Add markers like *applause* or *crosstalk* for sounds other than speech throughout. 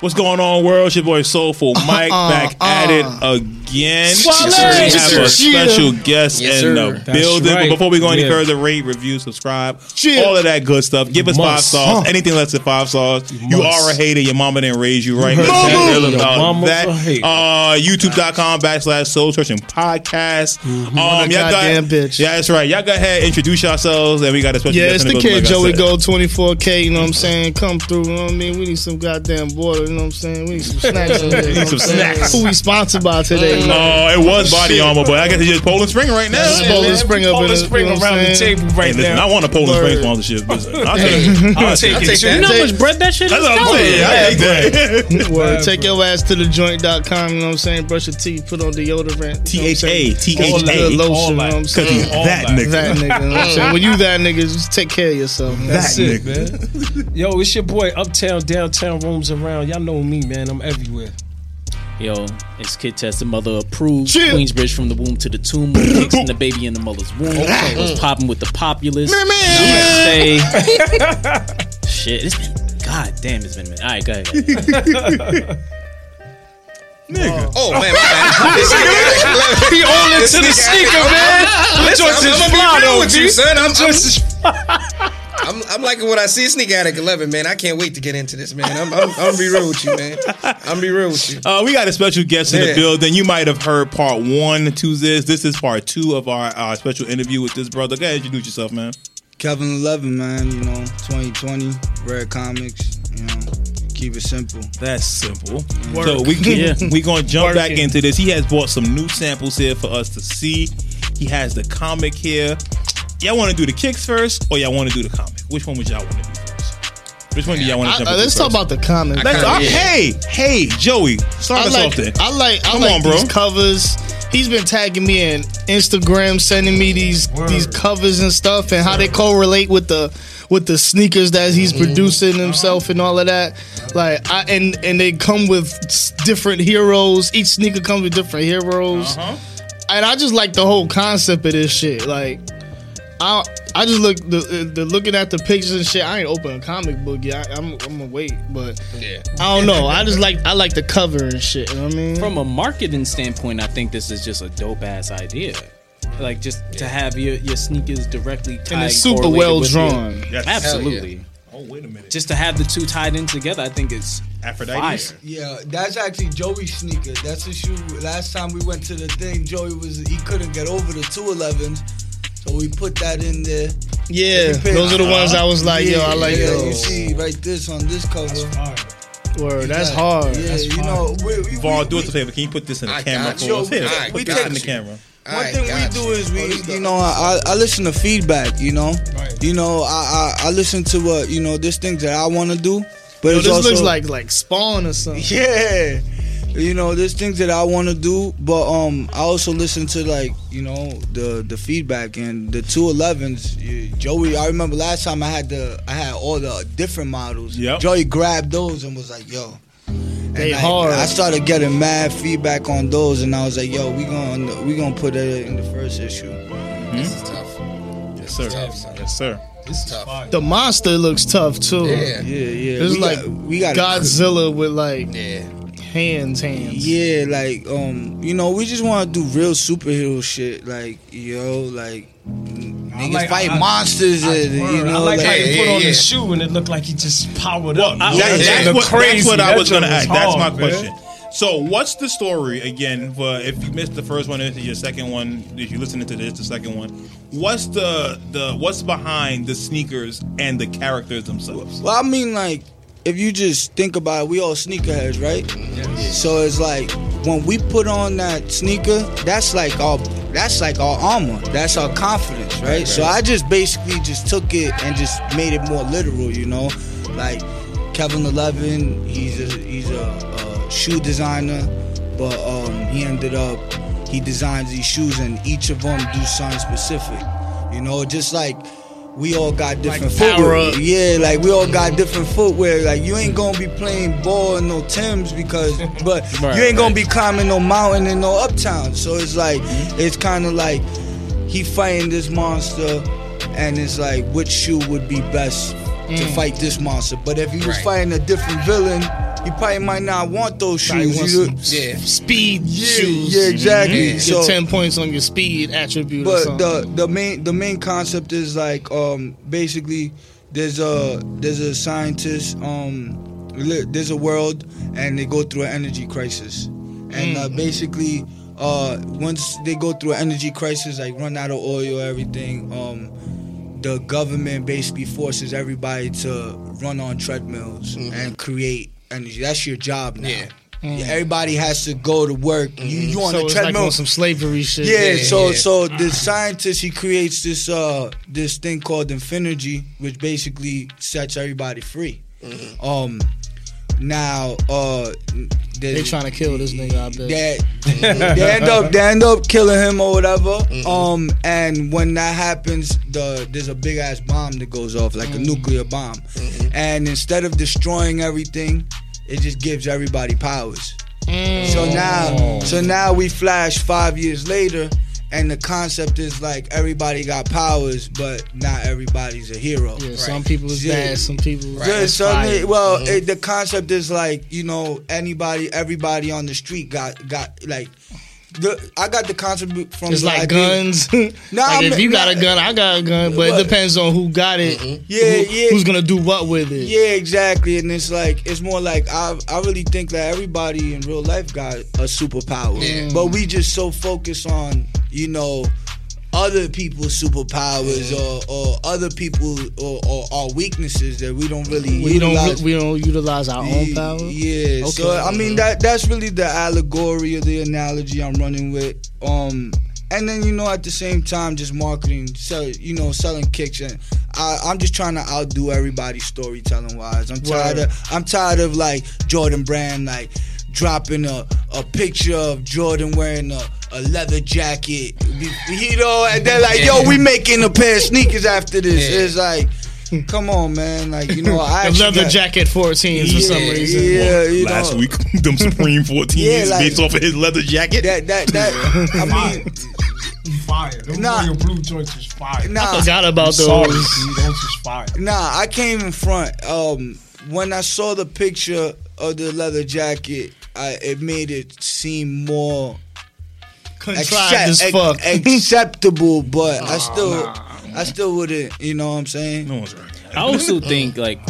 What's going on, world? It's your boy Soulful Mike Uh-uh, back at it uh-uh. Again. Swallow we have a special guest Yes, in the That's building. right. But before we go any Yeah. further, rate, review, subscribe, Yeah. all of that good stuff. Give us five Must. stars. Huh. Anything less than five stars, you Must. are a hater. Your mama didn't raise you right. heard Let's be that. real Your about mama's that. a hater. Uh, YouTube.com backslash Soul Searching Podcast. Um, y'all goddamn got, bitch. Yeah, that's right. Y'all go ahead, introduce yourselves, and we got a special Yeah, guest it's in the kid Joey said. Gold 24K, you know what I'm saying? Come through, you know what I mean? We need some goddamn water, you know what I'm saying? We need some snacks. in here, you know some what I'm *laughs* saying? snacks. Who we sponsored by today, man? Oh, it was body armor, but I guess it's just Poland Spring right now. That's Poland Spring up in Poland the- uh, Spring you know what around the table right Hey, listen, now. I want a Poland Spring Word. sponsorship. Listen, I'll *laughs* take it. I'll take I'll it. take too. You know how how much bread that shit That's is? what I'm saying. I take that. Word, take your ass to the joint.com, you know what I'm saying? Brush your teeth, put on deodorant. you know what I'm saying? T-H-A, All that T-H-A. lotion, All you know what I'm Cause saying? he's All that that. nigga. That nigga, you know what I'm saying? When you that nigga, just take care of yourself. That's That it, nigga. man. *laughs* Yo, it's your boy Uptown, Downtown, roams around. Y'all know me, man. I'm everywhere. Yo, it's Kid Test, the mother approved. Chill. Queensbridge from the womb to the tomb. With kicks in the baby in the mother's womb. Was popping with the populace. Namaste. *laughs* Shit, it's been. God damn, it's been a minute. All right, go ahead. Go ahead. *laughs* Nigga. Oh, oh man, my bad. *laughs* He on into the sneaker, man. Listen, Joints I'm, is I'm fly, gonna be real though, with you, G. son. I'm, Joints I'm, I'm, I'm liking what I see. Sneak Addict 11, man. I can't wait to get into this, man. I'm, I'm, I'm gonna be real with you, man. I'm gonna be real with you. Uh, we got a special guest in the Yeah. building. You might have heard part one to this. This is part two of our uh, special interview with this brother. Go ahead, introduce yourself, man. Kevin Eleven, man, you know, 2020, Rare Comics, you know, keep it simple. That's simple. Work. So we Yeah. we gonna jump back Working. into this. He has brought some new samples here for us to see. He has the comic here. Y'all want to do the kicks first, or y'all want to do the comic? Which one would y'all want to do first? Which one do y'all want to I- jump uh, into let's talk first? about the comic. Let's, kinda- uh, yeah. Hey, hey, Joey, start I us like, off there. I like, I Come like on, bro. these covers. He's been tagging me in Instagram, sending me these these covers and stuff, and how they correlate with the with the sneakers that he's Mm-hmm. producing himself and all of that. Like, I and and they come with different heroes. Each sneaker comes with different heroes, Uh-huh. and I just like the whole concept of this shit. Like, I I just look the, the looking at the pictures and shit. I ain't open a comic book yet. I, I'm I'm gonna wait, but Yeah. I don't know. I just like I like the cover and shit. You know what I mean? From a marketing standpoint, I think this is just a dope ass idea. Like just to have your, your sneakers directly tied in. and it's super well drawn. Yes. Absolutely. Oh, wait a minute. Just to have the two tied in together, I think it's Aphrodite. fire. Yeah, that's actually Joey's sneaker. That's the shoe. Last time we went to the thing, Joey was he couldn't get over the 211s, so we put that in there. Yeah, Every those are the ones I was like, yo, I like yeah, those. You see right this on this cover. Word, that's hard. Yeah, you know, we, we, Vaughn, we, do us a favor. Can you put this in the I camera for us? Here, I put got this in the camera. One I thing we do you. is we, you know, I, I listen to feedback. You know, Right. you know, I, I I listen to what you know. There's things that I want to do, but Yo, it's this also, looks like like Spawn or something. *laughs* Yeah. You know, there's things that I want to do, but um, I also listen to like you know the the feedback and the two elevens. Joey, I remember last time I had the I had all the different models. Yep. Joey grabbed those and was like, "Yo." They And I, hard. I started getting mad feedback on those, and I was like, "Yo, we gonna we gonna put it in the first issue." This is tough. Yes, sir. Tough. Yes, sir. This is Tough. The monster looks tough too. Yeah. Yeah, yeah. It's we like got, we got Godzilla with like Yeah. Hands, hands. Yeah, like um, you know, we just want to do real superhero shit, like yo, like niggas like- fight I- monsters, I, and, you word. I like, like, how you Yeah, put yeah, on yeah. the shoe and it looked like he just powered up. I- That- that that's, what, crazy. that's what I was going to ask. was That's my man. question. So, what's the story again? For if you missed the first one, this is your second one. If you're listening to this, the second one. What's the the what's behind the sneakers and the characters themselves? well, I mean, like if you just think about it, we all sneakerheads, right? So it's like when we put on that sneaker, that's like our that's like our armor. That's our confidence, right? So I just basically just took it and just made it more literal, you know? Like Kevin Eleven, he's a he's a, a shoe designer, but um, he ended up he designs these shoes and each of them do something specific. You know, just like we all got different Power footwear. Yeah, like we all got different footwear. Like you ain't gonna be playing ball in no Tims because, *laughs* but Right, you ain't gonna right. be climbing no mountain in no uptown. So it's like, it's kind of like he fighting this monster, and it's like which shoe would be best to mm. fight this monster. But if he was Right. fighting a different villain, he probably might not want those shoes. want You- some Yeah. speed yeah, shoes. yeah, exactly. Get So, ten points on your speed attribute. or but something. the the main the main concept is like um basically there's a there's a scientist um there's a world and they go through an energy crisis and uh, basically uh once they go through an energy crisis like run out of oil everything um the government basically forces everybody to run on treadmills and create energy that's your job now Yeah. Yeah, everybody has to go to work. You, you on so a it's like treadmill. on some slavery shit. Yeah, Yeah, so yeah. so the scientist he creates this uh this thing called Infinergy, which basically sets everybody free. Mm-hmm. Um, now uh They trying to kill this nigga, I bet. They, they end up they end up killing him or whatever. Mm-hmm. Um, and when that happens, the there's a big ass bomb that goes off like a nuclear bomb, Mm-hmm. and instead of destroying everything, it just gives everybody powers. So now, so now we flash five years later, and the concept is like everybody got powers, but not everybody's a hero. Yeah, some people is Yeah. bad, some people. Right. Yeah, That's so fire. it- well, mm-hmm. it, the concept is like you know anybody, everybody on the street got got like. The, I got the concept from It's the like idea- guns. *laughs* Nah, like if I'm- you got a gun, I got a gun, but But- it depends on who got it. Mm-hmm. Yeah, who- yeah. Who's gonna do what with it? Yeah, exactly. And it's like it's more like I I really think that everybody in real life got a superpower. Yeah. But we just so focused on, you know, other people's superpowers or, or other people or, or our weaknesses that we don't really We don't utilize. we don't utilize our own power. Yeah. So Okay. I mean that that's really the allegory or the analogy I'm running with. Um and then you know at the same time just marketing, sell you know, selling kicks and I, I'm just trying to outdo everybody storytelling wise. I'm tired Word. of I'm tired of like Jordan Brand like dropping a, a picture of Jordan wearing a, a leather jacket. You know, and they're like, yo, we making a pair of sneakers after this. Yeah. It's like Come on, man! Like you know, *laughs* I The actually leather got- jacket 14s for some reason. Yeah, you Last know, week, *laughs* them Supreme 14s *laughs* Yeah, like- based off of his leather jacket. That that that. I mean, Fire. Them Nah. royal blue joints was fire. nah, Forgot about Sorry, those. dude, those was fire. nah. I came in front. Um, when I saw the picture of the leather jacket, I, it made it seem more Contrived as fuck. ac- *laughs* acceptable. But I oh, still, I still wouldn't. You know what I'm saying? no one's right. I also think like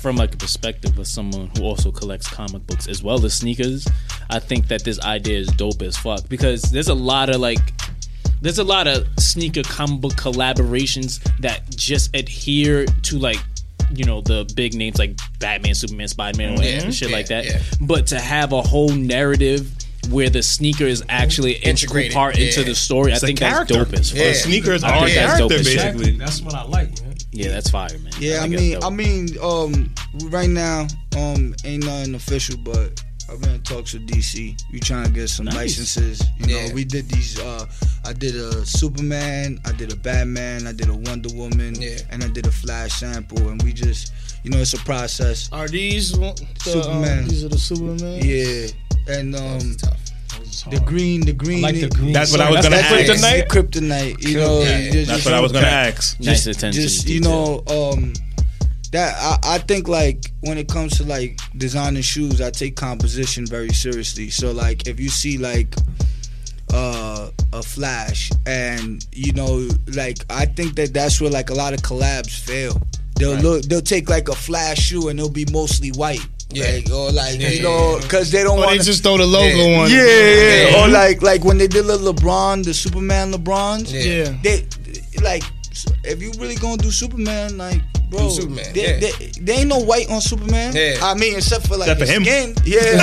from like a perspective of someone who also collects comic books as well as sneakers, I think that this idea is dope as fuck because there's a lot of like there's a lot of sneaker comic book collaborations that just adhere to like you know the big names like Batman, Superman, Spider Man, Yeah, and shit yeah, like that. yeah. But to have a whole narrative where the sneaker is actually an integral Integrated, part into the story, It's I a think that's dope as fuck. Yeah. Sneakers I are a that's dope character, basically. Exactly. That's what I like, man. Yeah, that's fire, man. Yeah, I think mean, I mean, um, right now, um, ain't nothing official, but I've been in talks with DC. We trying to get some Nice. licenses. You know, we did these. Uh, I did a Superman, I did a Batman, I did a Wonder Woman, Yeah. and I did a Flash sample, and we just, you know, it's a process. Are these the, Superman. Um, these are the Superman. Yeah, and um, tough. Those is the green, the green, I like the green. That's what. I was That's gonna the ask. kryptonite. the kryptonite. You know, Yeah, just- That's just- what I was gonna ask. nice attention. just to you know um that I, I think like when it comes to like designing shoes i take composition very seriously so like if you see like uh a flash and you know like i think that that's where like a lot of collabs fail they'll look they'll take like a flash shoe and it'll be mostly white Yeah. like, or like Yeah, you know because they don't Or want they just throw the logo Yeah. on. yeah, it. yeah, yeah. Or like like when they did the LeBron, the Superman LeBrons. Yeah. Yeah. They like if you really gonna do Superman, like bro, Do Superman, they, yeah. they, they ain't no white on Superman. Yeah. I mean, except for like Except his for him. skin. *laughs* Yeah. *laughs*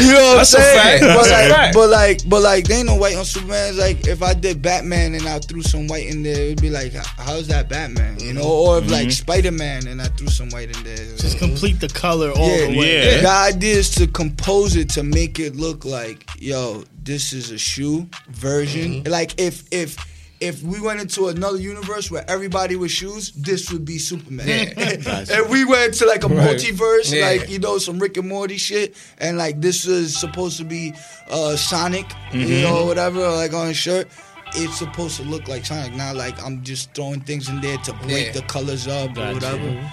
you know what I'm That's a saying? fact. But That's a like, fact. but like, but like, they ain't no white on Superman. It's like if I did Batman and I threw some white in there, it'd be like, how's that Batman? You know? Or if like mm-hmm. Spider Man and I threw some white in there. Just complete the color all Yeah, the way. Yeah. The idea is to compose it to make it look like, yo, this is a shoe version. Mm-hmm. Like if if if we went into another universe where everybody was shoes, this would be Superman. *laughs* if we went to like a Right. multiverse, Yeah. like you know, some Rick and Morty shit, and like this is supposed to be uh Sonic, you know, whatever, like on his shirt. It's supposed to look like Sonic. Not like I'm just throwing things in there to break Yeah. the colors up or whatever.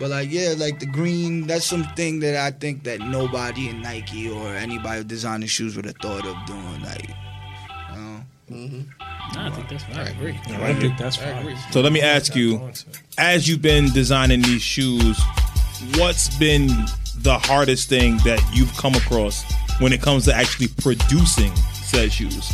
But like yeah, like the green, that's something that I think that nobody in Nike or anybody designing shoes would have thought of doing. Like, you know. Nah, I think that's fine. I agree. I think that's I fine. agree. So let me ask you, as you've been designing these shoes, what's been the hardest thing that you've come across when it comes to actually producing said shoes?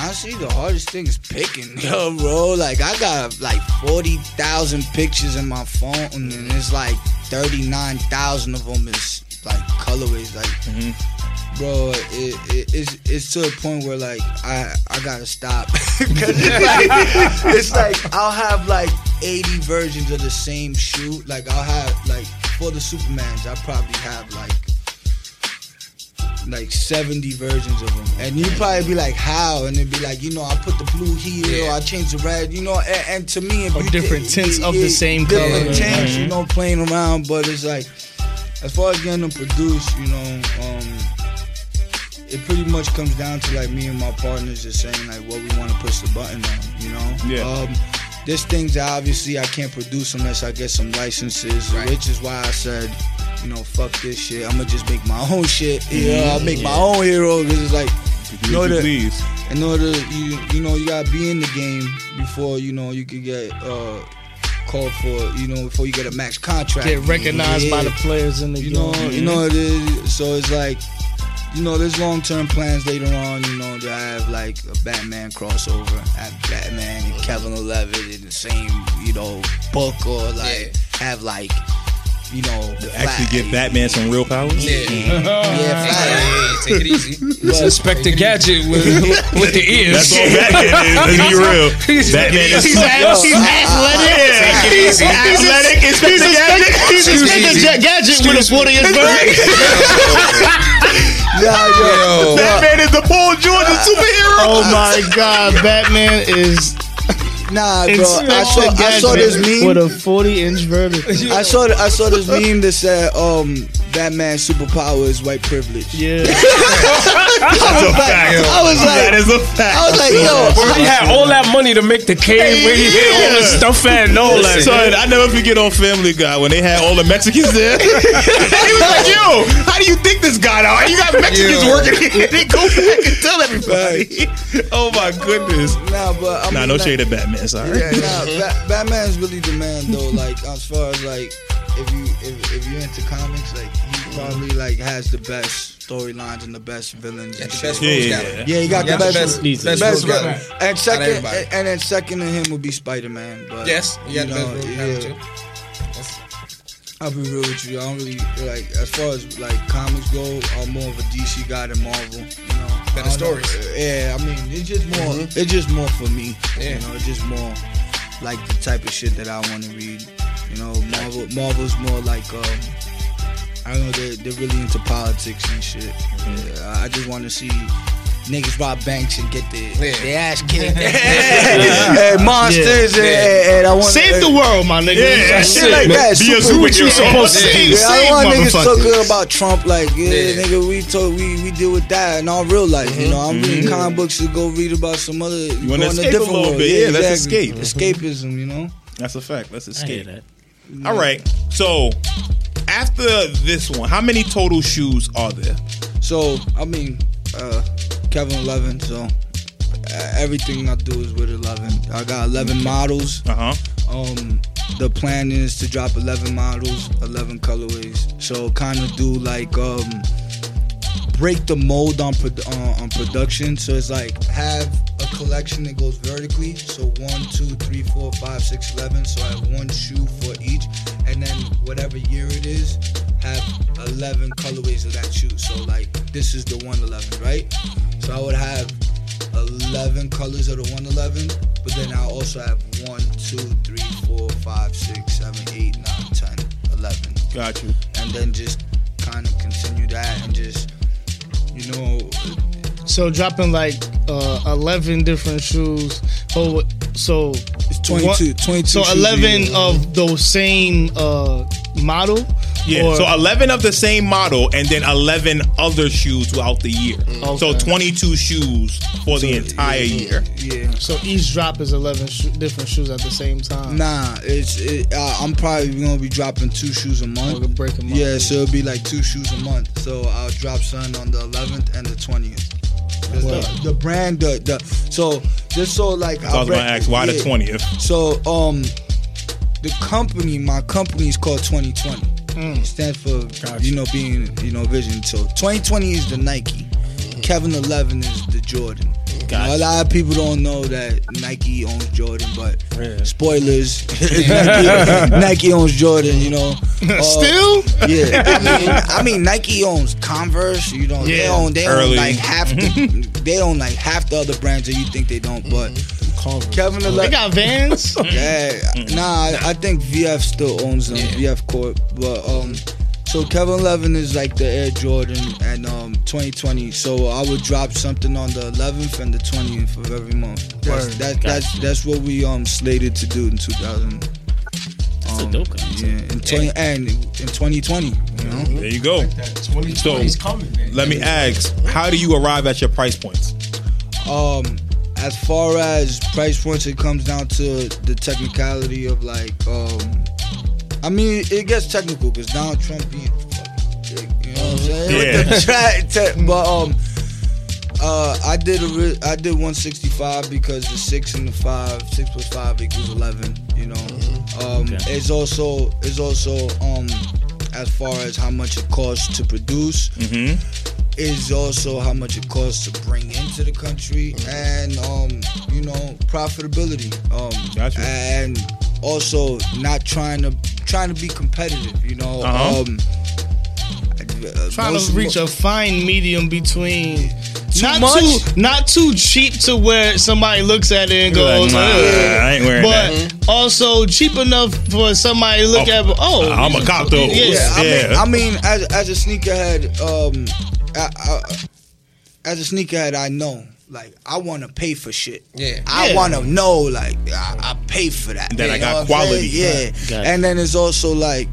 Honestly, the hardest thing is picking, *laughs* yo, bro. Like I got like forty thousand pictures in my phone, and it's like thirty nine thousand of them is like colorways. Like, mm-hmm. Bro, it, it, it's it's to a point where like I I gotta stop. *laughs* 'Cause it's *laughs* like it's like I'll have like eighty versions of the same shoe. Like I'll have like for the Supermans, I probably have like like 70 versions of them. And you'd probably be like, how? And it'd be like, you know, I put the blue here, or I changed the red, you know, and, and to me, if Or different did- tints of the yeah, same different color. tints, you Mhm. know, playing around, but it's like, as far as getting them produced, you know, um, it pretty much comes down to like me and my partners just saying like what we want to push the button on, you know? Yeah. Um, there's things that obviously I can't produce unless I get some licenses, Right. which is why I said, you know, fuck this shit. I'm gonna just make my own shit. Yeah, I'll make my own hero because it's like, Do know what you that- please. in order you you know you gotta be in the game before you know you could get uh called for you know before you get a max contract. Get recognized by the players in the You know, game. you know it is. So it's like, you know, there's long term plans later on. You know, to have like a Batman crossover, have Batman and Kevin Eleven in the same, you know, book, or like have like, you know, Actually, Flash. give Batman some real powers. Yeah. Yeah, *laughs* Flash. Hey, take it easy. But- Inspector Gadget with, *laughs* with the ears. That's all Batman is. Let's be *laughs* real. Batman is. He's, a- he's athletic. Yeah. He's, he's Athletic, He's Inspector Gadget. He's Inspector Gadget with a 40 inch bird. Yeah, yo. Yo. Batman is the Paul George of superhero. Oh my God, Batman is Nah, bro. I saw, I saw this meme. with a 40 inch vertical. I saw I saw this meme that said um Batman's superpower is white privilege. Yeah. *laughs* That's a fact. I was like That is a fact. I was like, yo, He had all that money to make the cave where he did all the stuff and all that. Son, I never forget on Family Guy when they had all the Mexicans there. *laughs* he was like, "Yo, how do you think this got out? You got Mexicans Yo. working here. They go back and tell everybody." oh my goodness. nah, but I Nah, no like, shade at Batman. Sorry. Yeah, nah, Ba- Batman's really the man though. Like as far as like if you if, if you're into comics, like he probably like has the best storylines and the best villains. Got and the best Yeah, rogues yeah, yeah. Yeah, he got You the got the best, best- best, best villain. rogues. And second, and, and then second to him would be Spider Man. But Yes, you got the know, best yeah. gallery too. I'll be real with you. I don't really like as far as like comics go. I'm more of a DC guy than Marvel. You know, I Better don't know. Yeah, I mean, it's just more. Mhm. It's just more for me. Yeah. You know, it's just more like the type of shit that I want to read. You know, Marvel. Marvel's more like um, I don't know. They're, they're really into politics and shit. Yeah, I just want to see. Niggas rob banks and get their, Yeah. their ass kicked. *laughs* and monsters, Yeah. And, and I want to Save the world, my nigga. Yeah, shit like that. Be a super- superhero. you supposed to Save- do. yeah, I want niggas motherfuckers. good about Trump like, yeah, Yeah. nigga, we talk, we, we deal with that in our real life. You mm-hmm. know, I'm reading mm-hmm. comic books to go read about some other. You wanna escape a little bit. Yeah, let's escape. Escapism, you know. That's a fact. Let's I hear escape. that. All right. So after this one, how many total shoes are there? So I mean, uh, Kevin Eleven. So uh, everything I do is with Eleven. I got eleven models. Uh huh. Um, the plan is to drop 11 models, 11 colorways. So kind of do like um, break the mold on, produ- on on production. So it's like have a collection that goes vertically. So one, two, three, four, five, six, eleven. So I have one shoe for each, and then whatever year it is, have 11 colorways of that shoe. So like this is the 111, right? So I would have 11 colors of the 111, but then I also have 1, 2, 3, 4, 5, 6, 7, 8, 9, 10, 11. Got you. And then just kind of continue that and just, you know, So dropping like uh, 11 different shoes. Oh, so it's 22, 22 So 11 year. of those same uh, model, Yeah, Or- so 11 of the same model and then 11 other shoes throughout the year. So 22 shoes for the entire year. Yeah. So each drop is eleven sho- different shoes at the same time. Nah, it's it, uh, I'm probably gonna be dropping two shoes a Or month. could break 'em up. Yeah, so it'll be like two shoes a month. So I'll drop something on the 11th and the 20th. 'Cause Wow. The, the brand, the, the so just so like So I was going to ask why the 20th? So um, the company, my company is called 2020. Mm. It stands for you know being you know vision. So 2020 is the Nike. Kevin 11 is the Jordan. You know, a lot of people don't know that Nike owns Jordan, but Yeah. spoilers, *laughs* Nike, Nike owns Jordan. You know, *laughs* Uh, Still? yeah. I mean, I mean, Nike owns Converse. You know, they Yeah. own they Early. own like half the *laughs* they own like half the other brands that you think they don't. But Kevin They got Vans. *laughs* yeah, nah, I, I think VF still owns them. VF Corp, but um, so Kevin Eleven is like the Air Jordan and um 2020. So I would drop something on the 11th and the 20th of every month. That's Word. that, that's that's what we um slated to do in 2000. That's a um, dope concept. Yeah, in 20 and in 2020. You know, There you go. So, He's coming, man. Let me ask, how do you arrive at your price points? um, as far as price points, it comes down to the technicality of like um. I mean, it gets technical because Donald Trump being you know what I'm saying? Yeah. With the tra- te- but um, uh, I did a re- I did 165 because the six and the five, six plus five equals 11. You know, um, Okay. it's also it's also um, as far as how much it costs to produce Mm-hmm. Is also how much it costs to bring into the country and um you know profitability um Gotcha. and also not trying to trying to be competitive you know Uh-huh. um Trying to reach a fine medium between not much? too not too cheap to where somebody looks at it and goes, Nah, "Ugh." I ain't wearing that. but also cheap enough for somebody to look Oh, at. Oh, I'm a cop though. Yeah. yeah, I mean, I mean, as as a sneakerhead, um, I, I, as a sneakerhead, I know, like, I want to pay for shit. Yeah. I Yeah. want to know, like, I, I pay for that. That I got know what I'm quality. saying? Yeah, Gotcha. and then it's also like.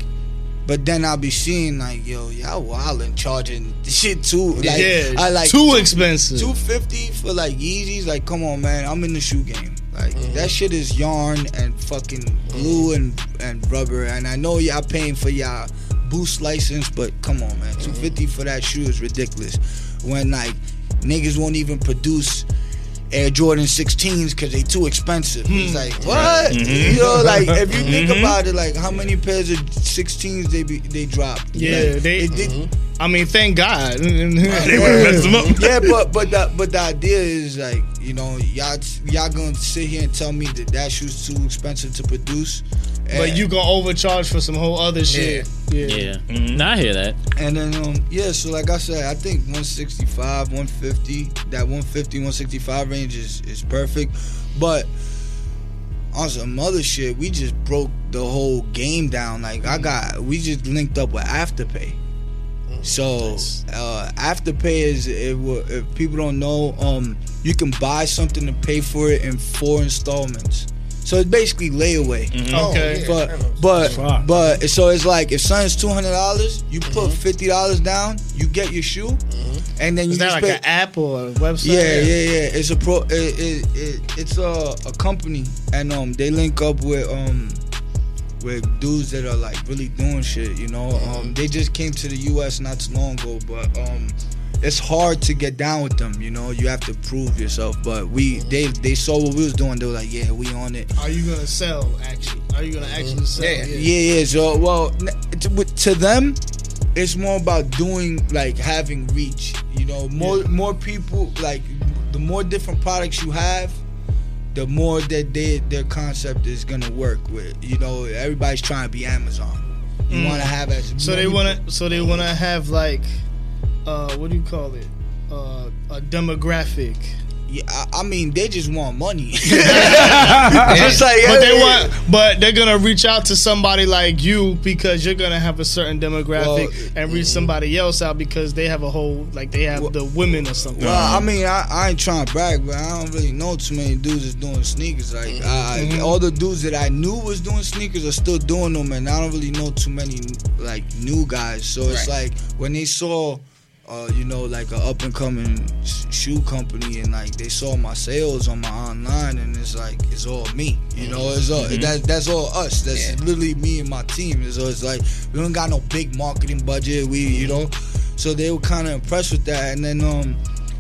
But then I'll be seeing like, yo, y'all wildin' charging shit too. Like, yeah, I like too expensive. two fifty for like Yeezys. Like, come on, man, I'm in the shoe game. Like that shit is yarn and fucking glue and and rubber. And I know y'all paying for y'all boost license, but come on, man, two fifty for that shoe is ridiculous. When like niggas won't even produce. Air Jordan 16s because they too expensive. It's hmm. like what? Mm-hmm. You know, like if you think mm-hmm. about it, like how many pairs of 16s they be, they drop? Yeah, Like, they- it did- mm-hmm. I mean, thank God. *laughs* They would have them up. yeah, but but the but the idea is like you know y'all y'all gonna sit here and tell me that that shoe's too expensive to produce, but you gonna overcharge for some whole other shit. Yeah. Yeah. Mm-hmm. Nah, I hear that. and then um yeah, so like I said, I think 165, 150, that 150, 165 range is is perfect, but. On some other shit, we just broke the whole game down. Like I got, we just linked up with Afterpay. So uh, Afterpay is if, if people don't know, um, you can buy something and pay for it in four installments. So it's basically layaway. Okay. Oh, yeah. But but Fuck. but so it's like if something's two hundred dollars, you put fifty dollars down, you get your shoe, and then you Is that just like pay. an app or a website? Yeah, yeah, yeah. It's a pro. It, it, it, it's a, a company, and um, they link up with um, with dudes that are like really doing shit. You know, um, they just came to the U.S. not too long ago, but um, it's hard to get down with them. You know, you have to prove yourself. But we, they, they saw what we was doing. They were like, yeah, we on it. Are you gonna sell? Actually, are you gonna actually sell? Yeah. Yeah, yeah. So, well, to, to them, it's more about doing like having reach. You know, more more people like the more different products you have, the more that they their concept is gonna work with. You know, everybody's trying to be Amazon. You Mm. want to have as So they wanna, so they wanna have like, uh, what do you call it? Uh, a demographic. Yeah, I, I mean, they just want money. *laughs* *laughs* just like, But they want, but they're gonna reach out to somebody like you because you're gonna have a certain demographic Well, and reach somebody else out because they have a whole like they have the women or something. Well, I mean, I, I ain't trying to brag, but I don't really know too many dudes that's doing sneakers. Like, I, all the dudes that I knew was doing sneakers are still doing them, and I don't really know too many like new guys. So it's like when they saw, uh, you know, like a up and coming shoe company, and like they saw my sales on my online, and it's like it's all me. You know, it's all that, that's all us. That's Yeah. literally me and my team. So it's like we don't got no big marketing budget. We, you know, so they were kind of impressed with that, and then um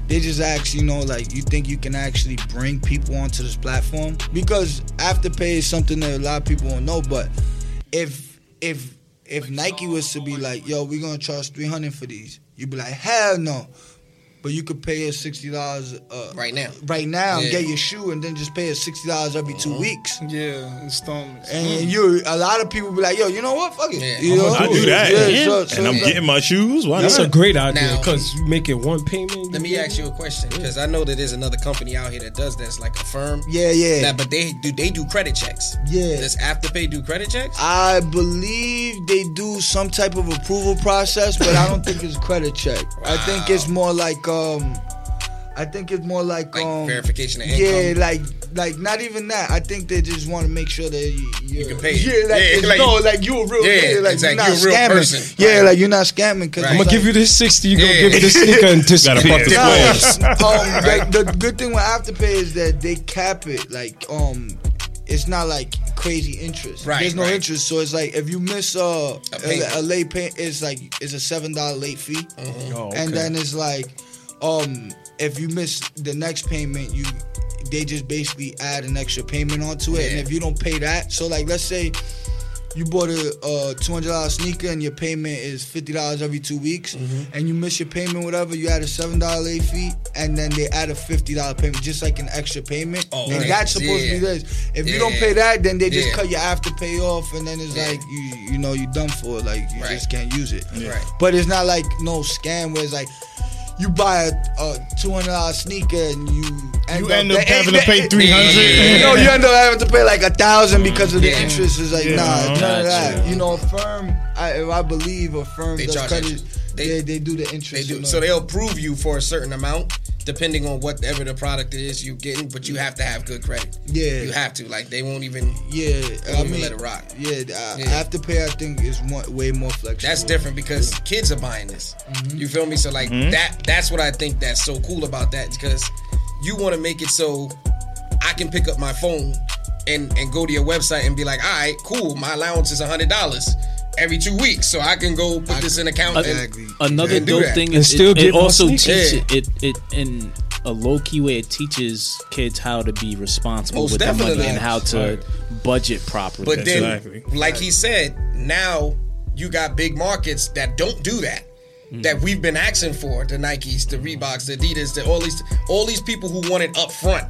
they just asked, you know, like, you think you can actually bring people onto this platform? Because Afterpay is something that a lot of people don't know. But if if if Nike was to be like, yo, we're gonna charge three hundred for these, you'd be like, hell no. But you could pay us sixty dollars uh, Right now. right now, and get your shoe, and then just pay us sixty dollars every two weeks. yeah, installments. And you, a lot of people be like, yo, you know what? Fuck it. Yeah. You know? I do that. Yeah, so- so and I'm it's like- getting my shoes. Why That's not? a great idea because you make it one payment. Let me ask you a question because I know that there's another company out here that does this, like Affirm. Yeah, yeah. Now, but they do they do credit checks. Yeah. Does Afterpay do credit checks? I believe they do some type of approval process, but I don't think it's credit check. I think it's more like um I think it's more like, Like um verification of income. Yeah, like like not even that. I think they just want to make sure that you, you can pay. Yeah, like, Yeah, like- no, like you a real Yeah, nigga, like exactly. you're not You a real scamming. person. Yeah, Right. like you're not scamming because Right. I'm gonna give you this sixty. You gonna Yeah. give me this sneaker and *laughs* disappear. Gotta fuck the Yeah. squares. um, like, the good thing with Afterpay is that they cap it. Like, um, it's not like crazy interest. Right, There's no right. interest, so it's like if you miss uh, a, payment. a, late pay, it's like it's a seven dollar late fee, Oh, okay. and then it's like, um, if you miss the next payment, you they just basically add an extra payment onto it, and if you don't pay that, so like let's say. You bought a uh, two hundred dollar sneaker and your payment is fifty dollars every two weeks, Mm-hmm. and you miss your payment, whatever. You add a seven dollar late fee, and then they add a fifty dollar payment, just like an extra payment. Oh, and right. that's supposed to be Yeah. this. If you don't pay that, then they just Yeah. cut your Afterpay off, and then it's Yeah. like you you know you're done for. Like you Right. just can't use it. Right. But it's not like no scam where it's like. You buy a, a two hundred dollar sneaker and you end You up, end up the- having to pay three hundred. *laughs* Yeah. you know, you end up having to pay like a thousand because of the Yeah. interest. It's like Yeah. nah, none of that. You know, Affirm. I, if I believe Affirm They does charge credit. interest. They, They- they do the They interest. do. So they'll approve you for a certain amount, depending on whatever the product is you're getting. But you have to have good credit. Yeah. You have to. Like they won't even. Yeah, I won't even mean, let it rock. Yeah, uh, Yeah. afterpay I think is more, way more flexible. That's different because kids are buying this. Mm-hmm. You feel me? So like that. That's what I think that's so cool about that because you want to make it so I can pick up my phone and and go to your website and be like, all right, cool. My allowance is a hundred dollars every two weeks, so I can go put this in account. and, Exactly. Another And dope that. thing is still it, it also teaches Yeah. it it in a low key way. It teaches kids how to be responsible Most with their money definitely. and how to budget properly. But then, Exactly. like he said, now you got big markets that don't do that. Mm. That we've been asking for the Nikes, the Reeboks, the Adidas, the all these all these people who want it up front.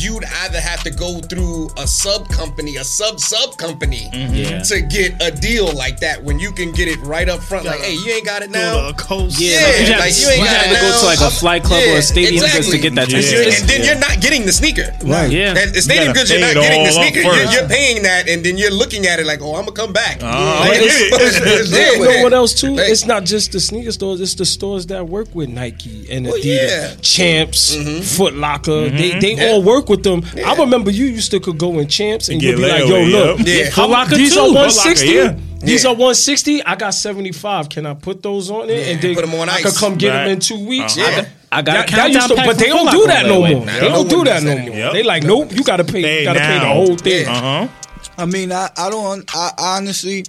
You'd either have to go through a sub company, a sub sub company, Yeah. to get a deal like that. When you can get it right up front, like, hey, you ain't got it Go now. to a coast. yeah, Yeah, like you have, like, to, you ain't got have it to go to like a flight club or a stadium just exactly. to get that. Yeah. type And, of and then you're not getting the sneaker. Right. Yeah. That, the stadium gotta goods, you're not getting the sneaker. You're, you're paying that, and then you're looking at it like, oh, I'm gonna come back. Ah, Like, it's- it's- it's there You know what else too? Like, It's not just the sneaker stores; it's the stores that work with Nike and Adidas, yeah. Mm-hmm. Champs, Foot Locker. They they all work with them. I remember you used to could go in Champs and Get you'd be like, "Yo, look, yep. Yeah. Foot Locker these too. are Foot one Locker, sixty. yeah. These are one sixty. I got seventy five. Can I put those on it? Yeah, and then put 'em on I could come get Right. them in two weeks. Uh-huh. Yeah. I got a That- that used to- but they don't do that no more. Nah, They don't do that no more. Yep. They like, nope, you got to pay. Hey, You got to pay the whole thing. Yeah. Uh huh. I mean, I, I don't. I honestly,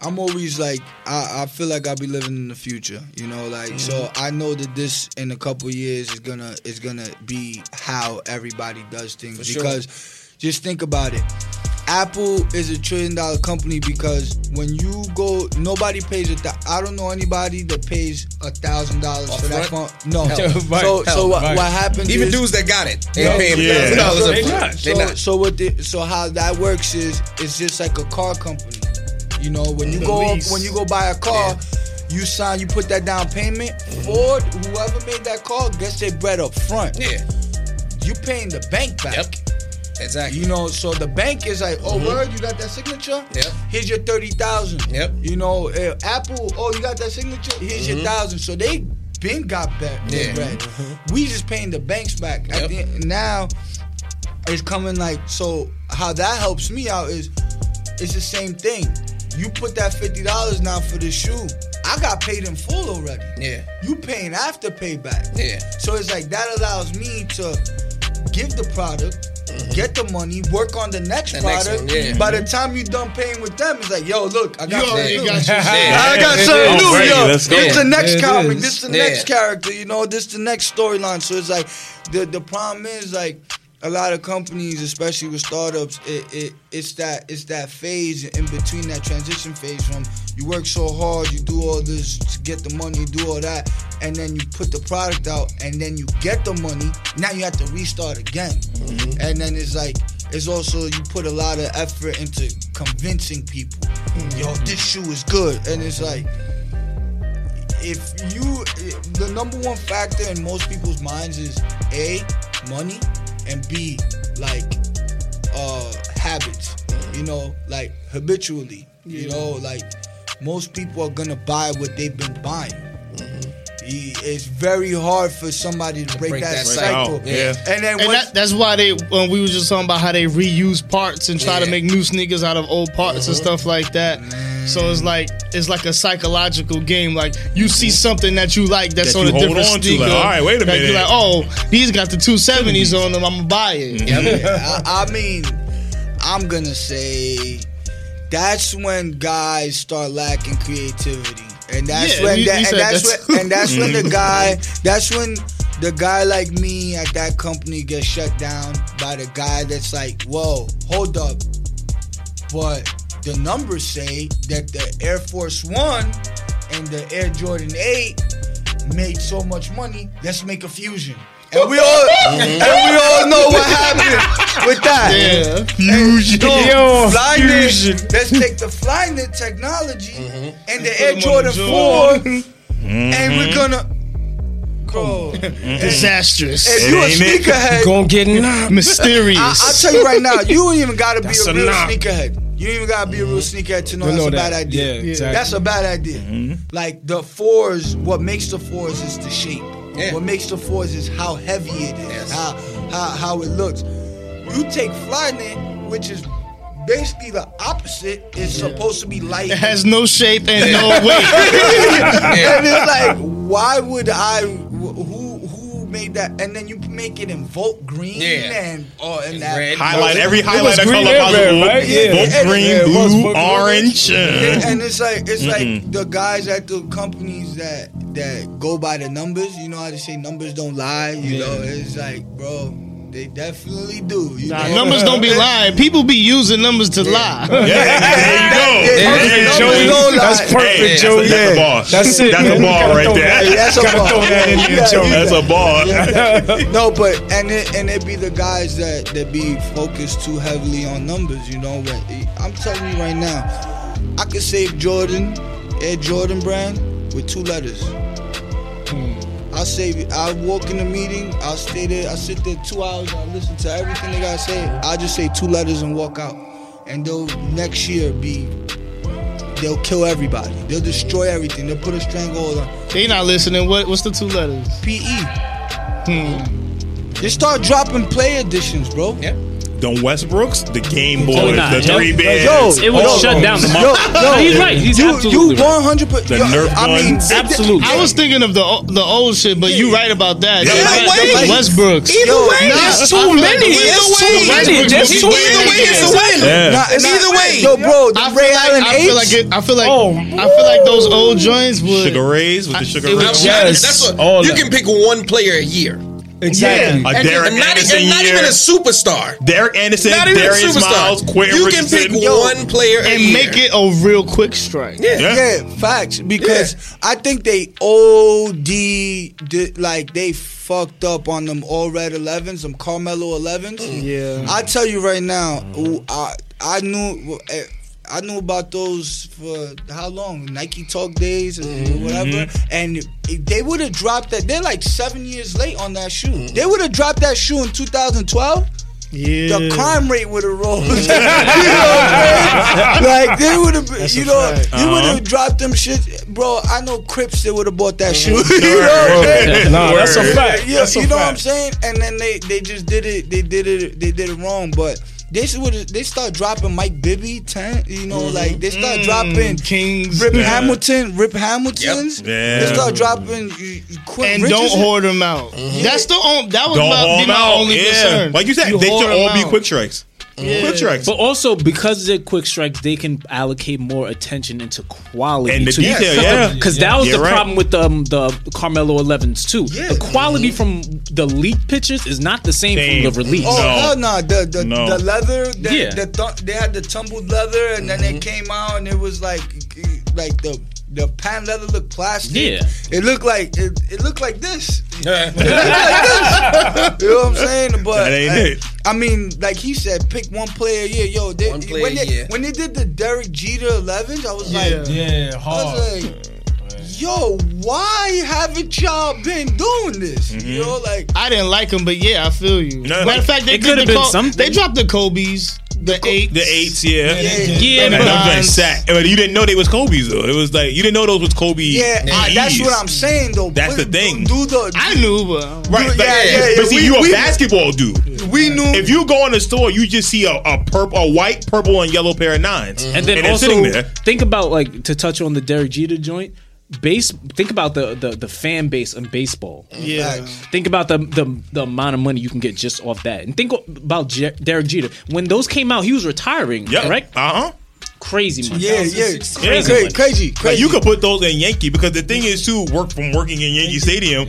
I'm always like, I, I feel like I'll be living in the future. You know, like so. Mm-hmm. I know that this in a couple years is gonna is gonna be how everybody does things For sure. because just think about it. Apple is a trillion dollar company because when you go, nobody pays a. Th- I don't know anybody that pays a thousand dollars for that phone. No. *laughs* Hell. So so what, what happens? Even is, dudes that got it, they Yeah. ain't paying Yeah. thousand dollars not. so, so what? The, so how that works is it's just like a car company. You know, when you The go lease. when you go buy a car, you sign, you put that down payment. Ford, whoever made that car, gets their bread up front. Yeah. you paying the bank back. Yep. Exactly. You know, so the bank is like, oh, mm-hmm. word, you got that signature? Yep. Here's your thirty thousand. Yep. You know, uh, Apple, oh, you got that signature? Here's your mm-hmm. thousand. So they been got that Yeah. bread. Mm-hmm. We just paying the banks back. At Yep. the end, now it's coming like so. How that helps me out is it's the same thing. You put that fifty dollars now for the shoe. I got paid in full already. Yeah. You paying Afterpay back. Yeah. So it's like that allows me to give the product, get the money, work on the next Mm-hmm. The next product. one, yeah. By the time you done paying with them, it's like, yo, look, I You got already something got new. your shit. I got something new, great, yo. let's. This the next Yeah, it comic. is. This the Yeah. next character. You know, this the next storyline. So it's like the the problem is like a lot of companies, especially with startups, it, it it's that it's that phase in between that transition phase from you work so hard, you do all this to get the money, you do all that, and then you put the product out, and then you get the money. Now you have to restart again, mm-hmm. and then it's like it's also you put a lot of effort into convincing people, mm-hmm. yo, this shoe is good, and it's like if you the number one factor in most people's minds is a money and be like uh habits you know like habitually you know like most people are gonna buy what they've been buying. Y- it's very hard for somebody to break, break that, that cycle. cycle, yeah. and then And that, that's why they when we were just talking about how they reuse parts and try to make new sneakers out of old parts and stuff like that. So it's like it's like a psychological game. Like you see mm-hmm. something that you like that's That on you a hold different on to, sneaker. like, all right, wait a that You're minute. like, oh, these got the two seventies on them. I'm gonna buy it. Mm-hmm. Yeah, *laughs* I, I mean, I'm gonna say that's when guys start lacking creativity, and that's Yeah, when you- that, you and that's, that's- when and that's when the mm-hmm. guy that's when the guy like me at that company gets shut down by the guy that's like, whoa, hold up, but the numbers say that the Air Force One and the Air Jordan Eight made so much money. Let's make a fusion. And we all mm-hmm. and we all know what happened with that. Yeah. Fusion. Yo, Flyknit. fusion. Let's take the Flyknit technology Mm-hmm. and the Put Air 'em on Jordan the 4 Jordan. and we're gonna Bro, mm-hmm. Disastrous. if you a Ain't it? sneakerhead, Gonna get. Mysterious. I, I'll tell you right now, you don't even gotta be That's a a real knock. sneakerhead. You even gotta be a real mm-hmm. sneakerhead to know To that's know a bad that. idea. Yeah, exactly. That's a bad idea. Mm-hmm. Like the fours, what makes the fours is the shape. Yeah. What makes the fours is how heavy it is, Yes. how, how how it looks. You take Flyknit, which is basically the opposite, is supposed to be light. it has no shape and no *laughs* weight. and it's like, why would I? wh- Who who made that? And then you make it in Volt green Yeah. and oh, and And that red. Highlight every was highlight of color and red, possible. right? Yeah. Both Yeah, green, it was blue, orange. And, and it's like it's like the guys at the companies that that go by the numbers. You know how they say numbers don't lie. You know, it's like, bro, they definitely do. You Nah, know? numbers don't be lying. People be using numbers to lie. yeah, there you go. Yeah, There you go. don't lie. That's perfect, Hey, Joey. That's a bar. That's it. That's man. a You bar right throw there. that- Hey, that's a gotta bar. throw that in there, Joey. That's a bar. no, but and it and it be the guys that that be focused too heavily on numbers. You know, but eh, I'm telling you right now, I could save Jordan, Air Jordan brand with two letters. I'll walk in the meeting. I'll stay there. I'll sit there two hours. I'll listen to everything they gotta say. I'll just say two letters and walk out. And they'll next year be. They'll kill everybody. They'll destroy everything. They'll put a stranglehold on They not listening. What? What's the two letters? PE. Hmm. Just start dropping play editions, bro. Yeah. The Westbrooks, the Game Totally Boys, not. the Yo, three yo, bands. It would Yo, shut down the Yo, market. yo, No, he's right. He's you, absolutely you right. 100. percent The Nerf I mean, guns. Absolutely. I was thinking of the o- the old shit, but you right about that. Yeah, The- either the way. Westbrooks. Either way, Nah, There's I too feel like many. the too many. Westbrooks There's too be many. way it's a win. Yeah. Nah, it's Either way. yo, bro, the I Ray feel like I feel like eights. it, I feel like Oh. I feel like those old joints would. Sugar Rays with the Sugar It was Rays. Yes, That's what, all you that. can pick one player a year. Exactly. A And- Derek And not, Anderson and not year. even a superstar. Derek Anderson, Not even a Darius Miles, superstar. You can pick Richardson. one player a and year. make it a real quick strike. Yeah. Yeah. Yeah, facts. Because I think they OD did, like they fucked up on them all red 11s, them Carmelo 11s. Yeah. I tell you right now, I I knew eh, I knew about those for how long? Nike Talk Days or Mm-hmm. whatever. And they would have dropped that. They're like seven years late on that shoe. Mm-hmm. They would have dropped that shoe in 2012. Yeah. The crime rate would have rose. *laughs* you know what I'm *laughs* saying? Like they would have, you know, fact. you would Uh-huh. have dropped them shit, bro. I know Crips that would have bought that shoe. *laughs* Mm-hmm. you know what I'm saying? Nah, that's a fact. Yeah, That's you know what I'm saying? And then they they just did it. They did it. They did it wrong. But they would they start dropping Mike Bibby ten. You know, mm-hmm. like they start mm. dropping Kings. Rip Hamilton, Rip Hamiltons. Yeah. They start dropping you- you and Richardson. don't hoard them out. That's the only, that was Don't my, be my out. only Yeah. concern. Like you said, You they should should 'em all be quick strikes. Quick strikes. But also because they're quick strikes, they can allocate more attention into quality And the to- detail, Cause yeah. Because that was You're the right. problem with um, the Carmelo 11s too. Yeah. The quality from the leak pictures is not the same, Same. from the release. Oh No. hell no! The the, No. the leather, the, Yeah. the th- they had the tumbled leather, and then Mm-hmm. it came out, and it was like like the the patent leather looked plastic. Yeah. it looked like it, it looked like this. Yeah. It looked like this. *laughs* You know what I'm saying? But That ain't I, it. I mean, like he said, pick one player a year. Yo, they, One player when a they year. when they did the Derek Jeter 11s, I was like, Yeah, I hard. was like. Yo, why haven't y'all been doing this? You mm-hmm. know, like I didn't like them, but yeah, I feel you. No. Matter of fact, they could've been Co- something. They dropped the Kobe's, the, eight, The eights, yeah. yeah, Yeah, And but I'm trying Bonds. sat. But you didn't know they was Kobe's though. It was like you didn't know those was Kobe. Yeah, I- that's what I'm saying though. That's Put- the thing. Do, do I knew, but Right, Yeah, but, yeah, yeah, but see, we- you a we- basketball dude. we knew. If you go in the store, you just see a, a purple, a white, purple, and yellow pair of 9s And then they're also sitting there. think about like to touch on the Derek Jeter joint. Base. Think about the the, the fan base in baseball. yeah. Think about the, the the amount of money you can get just off that, and think about Jer- Derek Jeter. When those came out, he was retiring. Yep. Correct. Uh huh. Crazy money. yeah, yeah, Crazy crazy, money. crazy, crazy. Like you could put those in Yankee because the thing is too work from working in Yankee Stadium.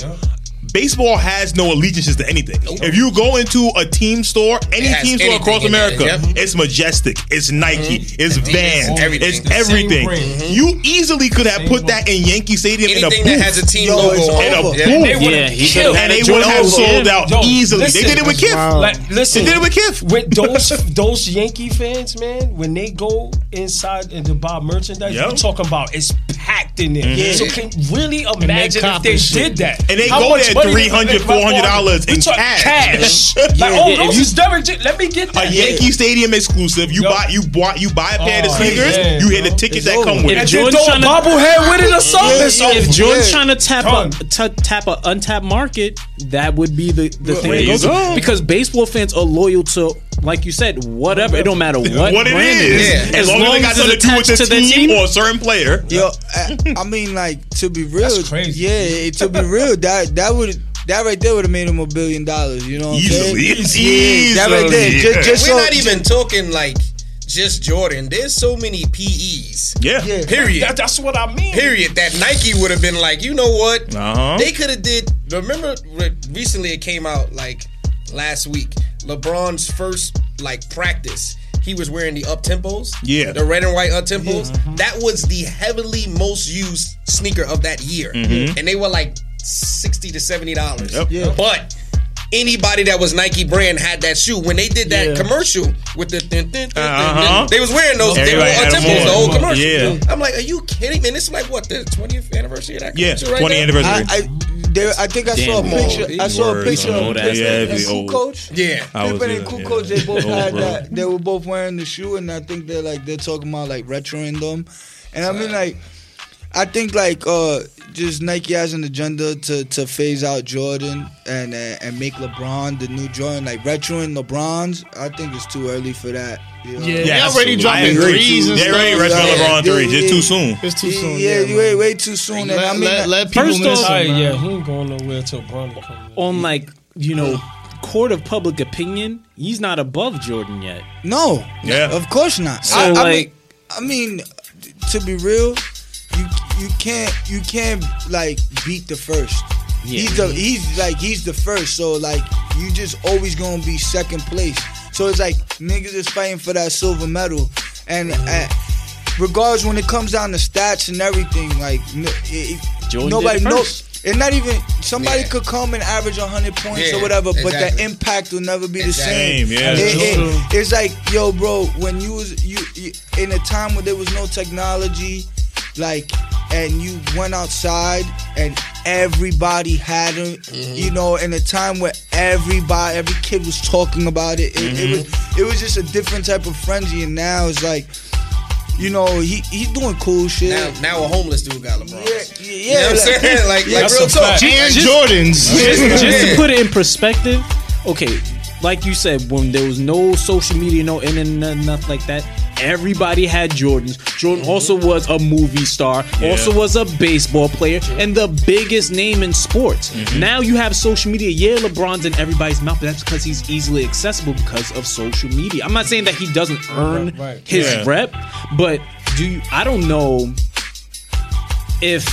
Baseball has no allegiances to anything. If you go into a team store, any has team store across in there, America, yep. it's Majestic, it's Nike, mm-hmm. it's Adidas, Vans, everything. it's The same everything. You easily could have put that in Yankee Stadium in a Anything booth. that has a team Yo, logo it's on in a it. booth. Yeah. They Yeah, killed. and they would have sold out Yo, easily. listen, they did it with Kith. Wow. Like, listen, They did it with Kith. with those those Yankee fans, man, when they go inside and to buy merchandise, Yep. you're talking about it's packed in there. Yeah. So can really imagine if they did that. And they go much there money they $300, $400 in cash. cash. *laughs* like, Yeah, oh, if those you- is Derek. J- Let me get A that. Yankee Stadium exclusive. You Yo. buy you bought you buy a pair of Oh, sneakers. yeah, you hit the bro. tickets that come with If it. And Jordan's then throw a trying to- bobblehead with it or something. Yeah, it's yeah. over. If Jordan's trying to tap Done. a t- tap a untapped market, that would be the, the thing there to you go to. go. because baseball fans are loyal to, like you said, whatever. It don't matter what, what it brand is. Yeah. As, long as it got it's something to do with attached the to the team, team. or a certain player. Yo, I, I mean, like to be real, That's crazy. Yeah, to be real, that that would that right there would have made him a billion dollars. You know, what I'm saying? Easily. It's that right there. easily. Just, just We're so, not even talking like just Jordan. There's so many PEs. Yeah. Yeah. Period. That, that's what I mean. Period. That Nike would have been like, you know what? Uh-huh. They could have did. Remember, recently it came out like last week. LeBron's first like practice. He was wearing the up tempos. Yeah. The red and white up tempos. That was the heavily most used sneaker of that year, and they were like sixty to seventy dollars. Yep. Yeah. But anybody that was Nike brand had that shoe. When they did that Yeah. commercial with the, thin, thin, dun, dun, Uh-huh. dun, they was wearing those. They were Everybody on had tempos the on. whole commercial. Yeah. I'm like, are you kidding me? And this is like what the 20th anniversary of that Yeah. commercial right 20 now? anniversary. I, I, there, I think I saw a Damn, picture. I saw a words, picture I know of that. Pippen Yeah, and the Cool old- Coach. Yeah. I was Pippen in- and Cool yeah. Coach, they both had bro. that. They were both wearing the shoe, and I think they're like they're talking about like retroing them. And I mean, like, I think like uh just Nike has an agenda to to phase out Jordan and uh, and make LeBron the new Jordan, like retroing LeBron's. I think it's too early for that. You? Yeah, Yeah, they already absolutely. dropping I threes and They already stuff. retro Yeah. LeBron threes. Yeah, It's too soon. It's too soon. Yeah, Yeah, way way too soon. And Let, I mean, let, let people First miss off- him, right, yeah, he ain't going nowhere till Bronny comes. On like you know, court of public opinion, he's not above Jordan yet. no, Yeah. of course not. So, I, I like- mean, I mean, to be real, you you can't you can't like beat the first. Yeah. He's the he's like he's the first, so like you just always gonna be second place. So it's like niggas is fighting for that silver medal, and uh, regardless when it comes down to stats and everything, like it, it- nobody knows. first. It's not even somebody Yeah. could come and average 100 points Yeah, or whatever, but the impact will never be the Exactly. same. Same, yeah. It- it- it's like, yo, bro, when you was you, you in a time where there was no technology, like, and you went outside and everybody had it, Mm-hmm. you know, in a time where everybody, every kid was talking about it. It, it Mm-hmm. was, it was just a different type of frenzy, and now it's like. You know, he he's doing cool shit. Now, now a homeless dude got LeBron. yeah, yeah, You know what I'm like- saying? *laughs* Like, like real talk. fact. And Just- Jordans. just, just to *laughs* put it in perspective, okay, like you said, when there was no social media, no internet, nothing like that, everybody had Jordans. Jordan mm-hmm. also was a movie star, also was a baseball player, and the biggest name in sports. Mm-hmm. Now you have social media. Yeah, LeBron's in everybody's mouth, but that's because he's easily accessible because of social media. I'm not saying that he doesn't earn Right, right. his Yeah. rep, but do you, I don't know if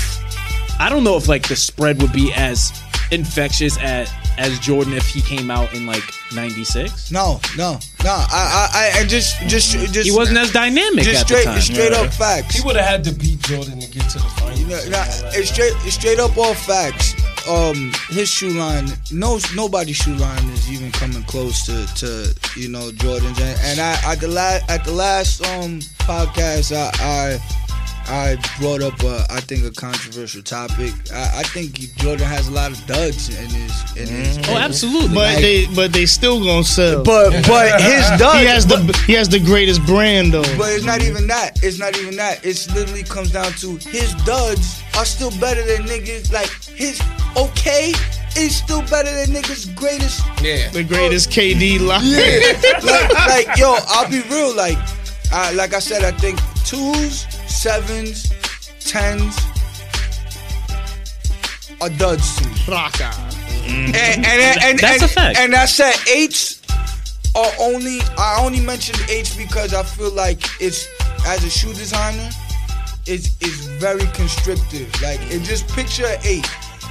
I don't know if like the spread would be as infectious as as Jordan if he came out in like '96. No, no, no. I, I, I, I just, just, just. He wasn't as dynamic just at straight, the time. straight up facts. He would have had to beat Jordan to get to the finals. You know, nah, it's straight, it's straight up all facts. Um, his shoe line, no, nobody's shoe line is even coming close to, to you know Jordan's. And, and I, at the last, at the last um podcast, I, I, I brought up, a, I think, a controversial topic. I, I think Jordan has a lot of duds in his, in his. Mm-hmm. Oh, absolutely. But they but they still gonna sell. But, but his *laughs* duds. he has the he has the greatest brand though. But it's not even that. It's not even that. It's literally comes down to his duds are still better than niggas. Like his okay is still better than niggas' greatest. Yeah. the greatest oh. KD line. like, like yo, I'll be real. Like, I, like I said, I think twos, sevens, tens are duds to me. Raka. And and and, and, That's and, a fact. And I said eights are only I only mentioned eights because I feel like it's as a shoe designer, it's it's very constrictive. Like if just picture an eight.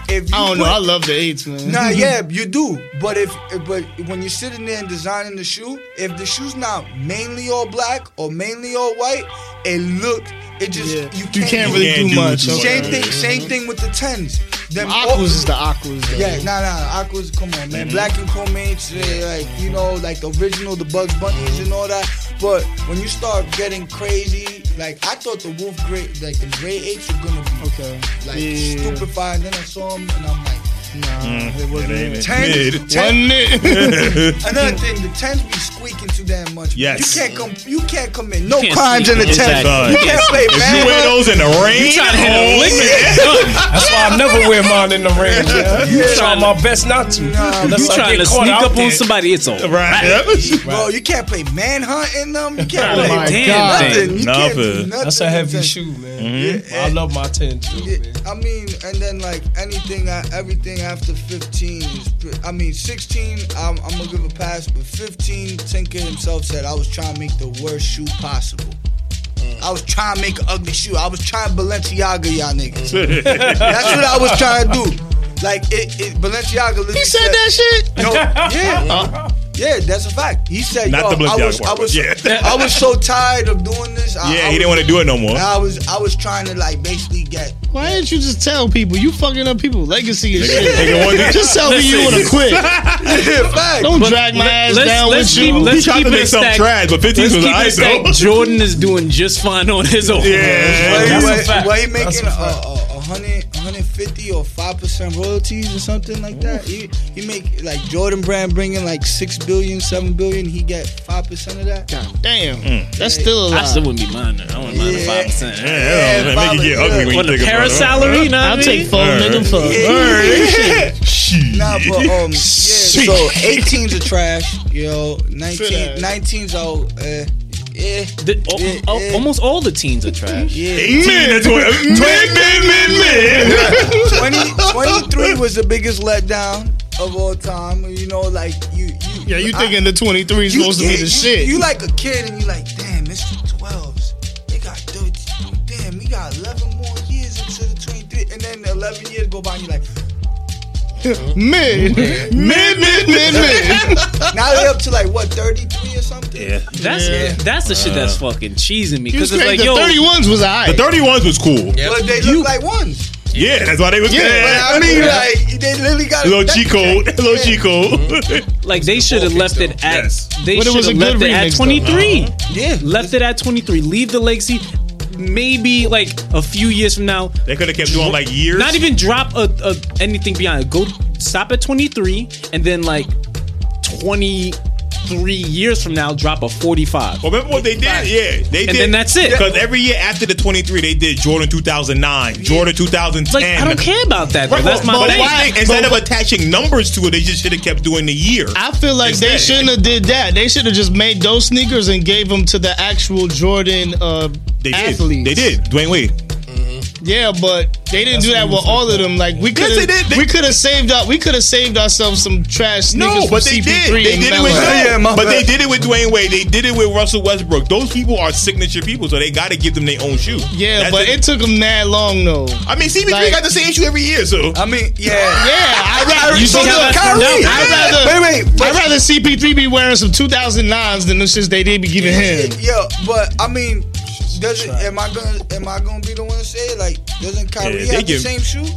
If you I don't know. I love the eights, man. Nah, *laughs* yeah, you do. But if, if- but when you're sitting there and designing the shoe, if the shoe's not mainly all black or mainly all white, it look it just Yeah. you can't, You can't really You do can't do much. much. Same okay. thing, same thing with the tens. Them Aquas is the aquas. Though. yeah, nah, nah, Aqua's, come on, man. Black and Chromates, uh, like, you know, like the original, the Bugs Bunnies and all that. But when you start getting crazy, like, I thought the Wolf Gray, like, the Gray Apes were gonna be, Okay. like, Yeah. stupefied. Then I saw him and I'm like, Nah, it mm, wasn't It ain't it. it. Tens, Mid. ten, Wasn't *laughs* it? *laughs* another *laughs* thing, the tens be squeaking too damn much. Yes. You can't come, you can't commit no can't crimes in the squeak, tens. exactly. You can't play If you wear those in the rain, you trying to hit a lick yeah. That's why I never wear mine in the rain. Yeah. Yeah. Try my best not to. Unless You trying to sneak up there. on somebody? It's all Right. Yep. Bro, you can't play manhunt in them. You can't Oh play damn God. nothing. You can't Nothing. nothing. That's a heavy shoe, man. Mm-hmm. Yeah. I love my 10 too, I mean, and then like anything, everything after 15 I mean, 16, I'm, I'm gonna give a pass, but 15, Tinker himself said I was trying to make the worst shoe possible. I was trying to make an ugly shoe. I was trying Balenciaga, y'all niggas. *laughs* That's what I was trying to do. Like it, it Balenciaga. He said that shit. No, yeah, uh-huh. Yeah, that's a fact. He said, Not "Yo, the I was, I was, yeah. *laughs* I was so tired of doing this. I, Yeah, I he didn't want to do it no more. I was, I was trying to like basically get Why didn't you just tell people you fucking up people legacy and shit? Just tell me you want to quit. *laughs* Fact. Don't drag my ass let's- down let's with keep- you. let's He tried keep to it make something stacked. trash, but 15 Let's was keep alright it though. Jordan is doing just fine on his own. Yeah. That's a Why fact. why he That's making a a, a, a hundred, 150 or five percent royalties or something like that? He, he make like Jordan Brand bringing like six billion, seven billion. He get five percent of that. God damn, that's still a I lot. still wouldn't be mine. I wouldn't mind Yeah. five percent. Yeah, yeah, Yeah, make it get ugly when On you the think about para it. salary, nah, I'll take full Alright. nigga fuck. Yeah. Shit. Nah, but um, yeah. So 18s are trash, yo. 19, 19s are, uh, yeah, The- al- Yeah, al- yeah. almost all the teens are trash. yeah. 18 to 20. Man, man, man, man. 20, 23 was the biggest letdown of all time. You know, like you, you. Yeah, you I- thinking the 23 is you- supposed to be the you, shit. You like a kid and you like, damn, it's the 12s. They got 30, damn, we got 11 more years into the 23. And then 11 years go by and you're like, mid, mid, mid, mid, mid. *laughs* now they're up to like, what, 33 or something? Yeah. That's Yeah. that's the shit that's uh. fucking cheesing me because it's like the yo, 31s was alright. The 31s was cool. Yep. But they You- look like ones. Yeah, that's why they was Yeah, but I mean, like they literally got a little G code, a little G code. *laughs* Like they should have left it at. Yes. They But it should was a have good left it at remix, though. twenty three. Yeah, Left it at twenty three. Leave the legacy. Maybe like a few years from now, They could have kept doing like years. not even drop a, a anything beyond it. Go stop at 23 and then like 23 years from now drop a 45. Well, remember what they did? Yeah, they And did. then that's it. Because every year after the 23, they did Jordan 2009, Jordan 2010. Like I don't care about that. Though. Right, That's my but thing. why- instead of attaching numbers to it, they just should have kept doing the year. I feel like they shouldn't have did that. They should have just made those sneakers and gave them to the actual Jordan uh, They did. athletes. They did. Dwyane Wade. Yeah, but they didn't do that with all of them. Like we could Yes, they did. have, They- we could have saved up. We could have saved ourselves some trash. No, but they CP3 did. They did it Melo. with Yeah, But bad. they did it with Dwyane Wade. They did it with Russell Westbrook. Those people are signature people, so they got to give them their own shoe. Yeah, That's but it. it took them mad long though. I mean, CP3 like- got the same shoe every year, so. I mean, yeah. Yeah, I rather You see how that turned Kyrie, out? I'd rather, Wait, wait, but- I'd rather CP3 be wearing some 2009s than the shits they did be giving him. Yeah, but I mean, does it, am I gonna am I gonna be the one to say it? Like, doesn't Kyrie Yeah, have give- the same shoe?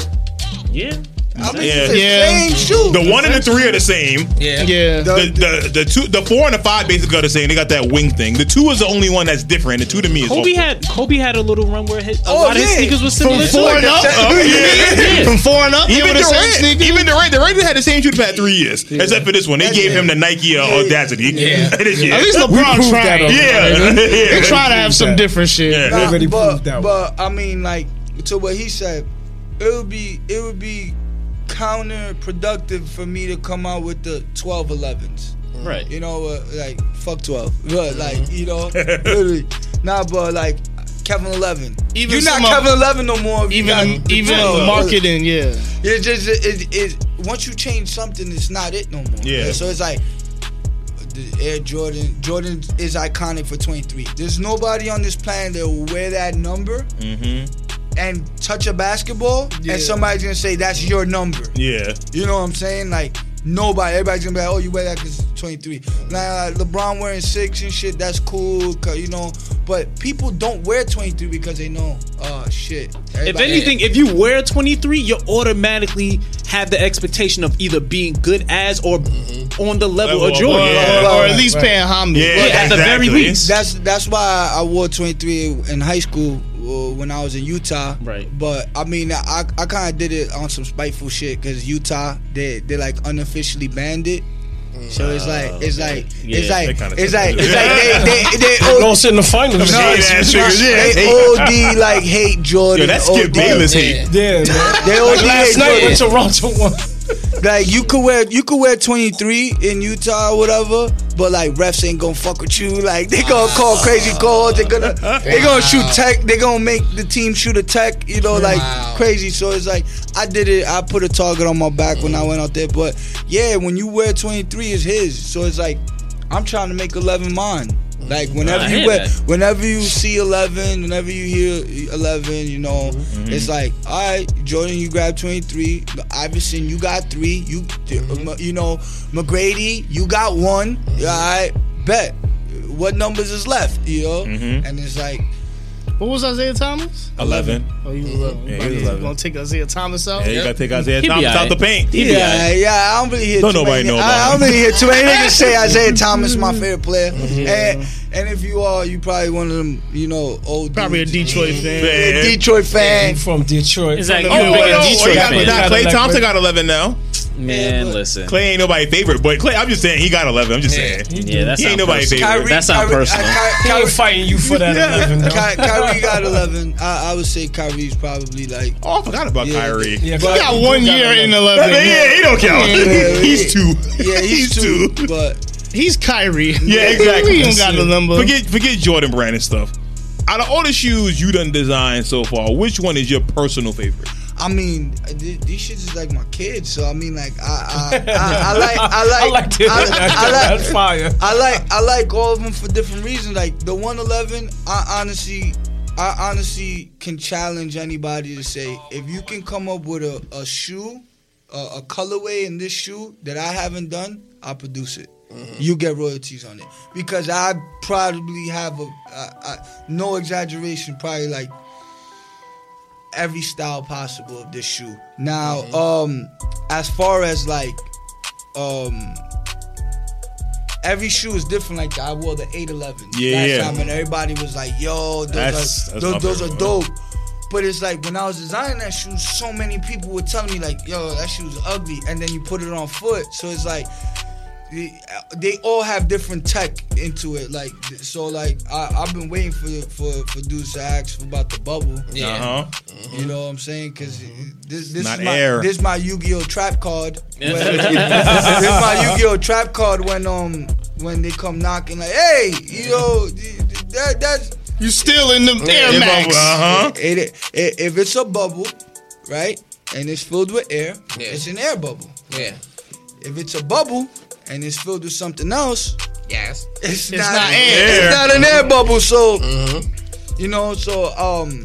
yeah. I mean, Yeah. the Yeah. same shoe. The one and the three are the same. Yeah. Yeah. The, the the two the four and the five basically are the same. They got that wing thing. The two is the only one that's different. The two to me is Kobe all- had Kobe had a little run where his, a Oh, lot of his yeah. sneakers was From four to and it. up, Oh, yeah. from four and up, Even the same Durant, sneakers. even Durant, Durant had the same shoe for past three years, except for this one. They gave him the Nike uh, Audacity. Yeah. *laughs* this year. At least LeBron tried. that yeah, They *laughs* yeah. try to have some that. different shit. Yeah. Already proved that but I mean, like to what he said, it would be it would be counterproductive for me to come out with the 12 11s. Right. You know, uh, like fuck 12. *laughs* But like, you know, *laughs* literally. Nah, but like Kevin 11. Even You're not of- Kevin 11 no more. if you got Even even marketing, yeah. It's just it, it, once you change something, it's not it no more. Yeah. So it's like the Air Jordan. Jordan is iconic for 23. There's nobody on this planet that will wear that number and touch a basketball, Yeah. and somebody's gonna say that's your number. Yeah. You know what I'm saying? Like nobody, everybody's gonna be like, "Oh, you wear that because it's 23." Nah, LeBron wearing six and shit, that's cool, 'cause, you know. But people don't wear 23 because they know, oh shit. If Everybody- anything, if you wear 23, you automatically have the expectation of either being good as or mm-hmm. on the level, Level of of- Jordan. yeah. or, or right, at least right. paying homage. Yeah, Yeah, at the very exactly. least. That's that's why I wore 23 in high school when I was in Utah. Right. But I mean, I I kind of did it on some spiteful shit because Utah they they like unofficially banned it. So it's ah, like it's like it's like kinda it's like it's like they they *laughs* they. Don't sit in the finals. no, Yeah, it's- that's. Yeah, they OD like hate *laughs* Jordan. Yo, that's Skip Bayless hate. Yeah, man. They OD hate Last night Jordan. when Toronto won. Like you could wear you could wear 23 in Utah or whatever, but like refs ain't gonna fuck with you. Like they gonna call crazy ah. calls. They gonna they gonna shoot tech. They gonna make the team shoot a tech. You know, like crazy. So it's like I did it. I put a target on my back when I went out there. But yeah, when you wear 23, it's his. So it's like I'm trying to make 11 mine. Like whenever I you wear, whenever you see 11, whenever you hear 11, you know, Mm-hmm. it's like, all right, Jordan, you grab 23. Iverson, you got three. You, Mm-hmm. you know, McGrady, you got one. All right, bet. What numbers is left? You know, Mm-hmm. and it's like, What was Isiah Thomas? 11. Oh, he was 11. Yeah, he was 11. Gonna take Isiah Thomas out? Yeah, you gotta take Isiah He be Thomas out alright. the paint. He be yeah, yeah. I don't really hear. Don't too nobody many, know I, about I don't him. really hear too many *laughs* niggas say Isiah Thomas is my favorite player. Mm-hmm. And and if you are, you probably one of them, you know, old Probably a. Detroit fan. Yeah, Detroit fan. I'm from Detroit. Exactly. Oh, You well, big no, Detroit he got, fan. nah, Klay Thompson got 11 now. Man, but- listen. Klay ain't nobody favorite, but Klay, I'm just saying he got 11. I'm just saying. Yeah, that's He ain't not nobody personal. favorite. That's not Kyrie- personal. uh, Ky- He Kyrie- fighting you for that 11, though. Ky- Kyrie got *laughs* 11. I, I would say Kyrie's probably like. Oh, I forgot about Yeah. Kyrie. Yeah, He got one year in 11. 11. *laughs* Yeah, he don't count. Yeah, *laughs* he's two. Yeah, he's, two, but He's Kyrie. Yeah, exactly. He don't got the number. Forget forget Jordan Brand and stuff. Out of all the shoes you done designed so far, which one is your personal favorite? I mean, these shits is like my kids. So I mean, like I, I, *laughs* I, I like, I like, I like this. I, I That's like, fire. I like, I like all of them for different reasons. Like the 111, I honestly, I honestly can challenge anybody to say if you can come up with a, a shoe, a, a colorway in this shoe that I haven't done, I'll produce it. Mm-hmm. You get royalties on it because I probably have a, I, I, no exaggeration, probably like every style possible of this shoe. Now, um, as far as like, um, every shoe is different. Like I wore the eight eleven Yeah, last yeah. time, and everybody was like, "Yo, those That's- are that's those, those are dope." But it's like when I was designing that shoe, so many people were telling me like, "Yo, that shoe's ugly," and then you put it on foot, so it's like they, they all have different tech into it. Like so, like I, I've been waiting for for for dudes to ask about the bubble. Yeah. Uh huh. You know what I'm saying? Because this this Not is my air. this is my Yu-Gi-Oh trap card. *laughs* When, *laughs* this is my Yu-Gi-Oh trap card when um when they come knocking like, hey, you know that that's You still in the Air Uh Max? huh. it, it, if it's a bubble, right, and it's filled with air, Yeah. it's an air bubble. Yeah. If it's a bubble and it's filled with something else, Yes. it's, It's not, not air. air. It's not an air bubble. So Mm-hmm. you know, so um,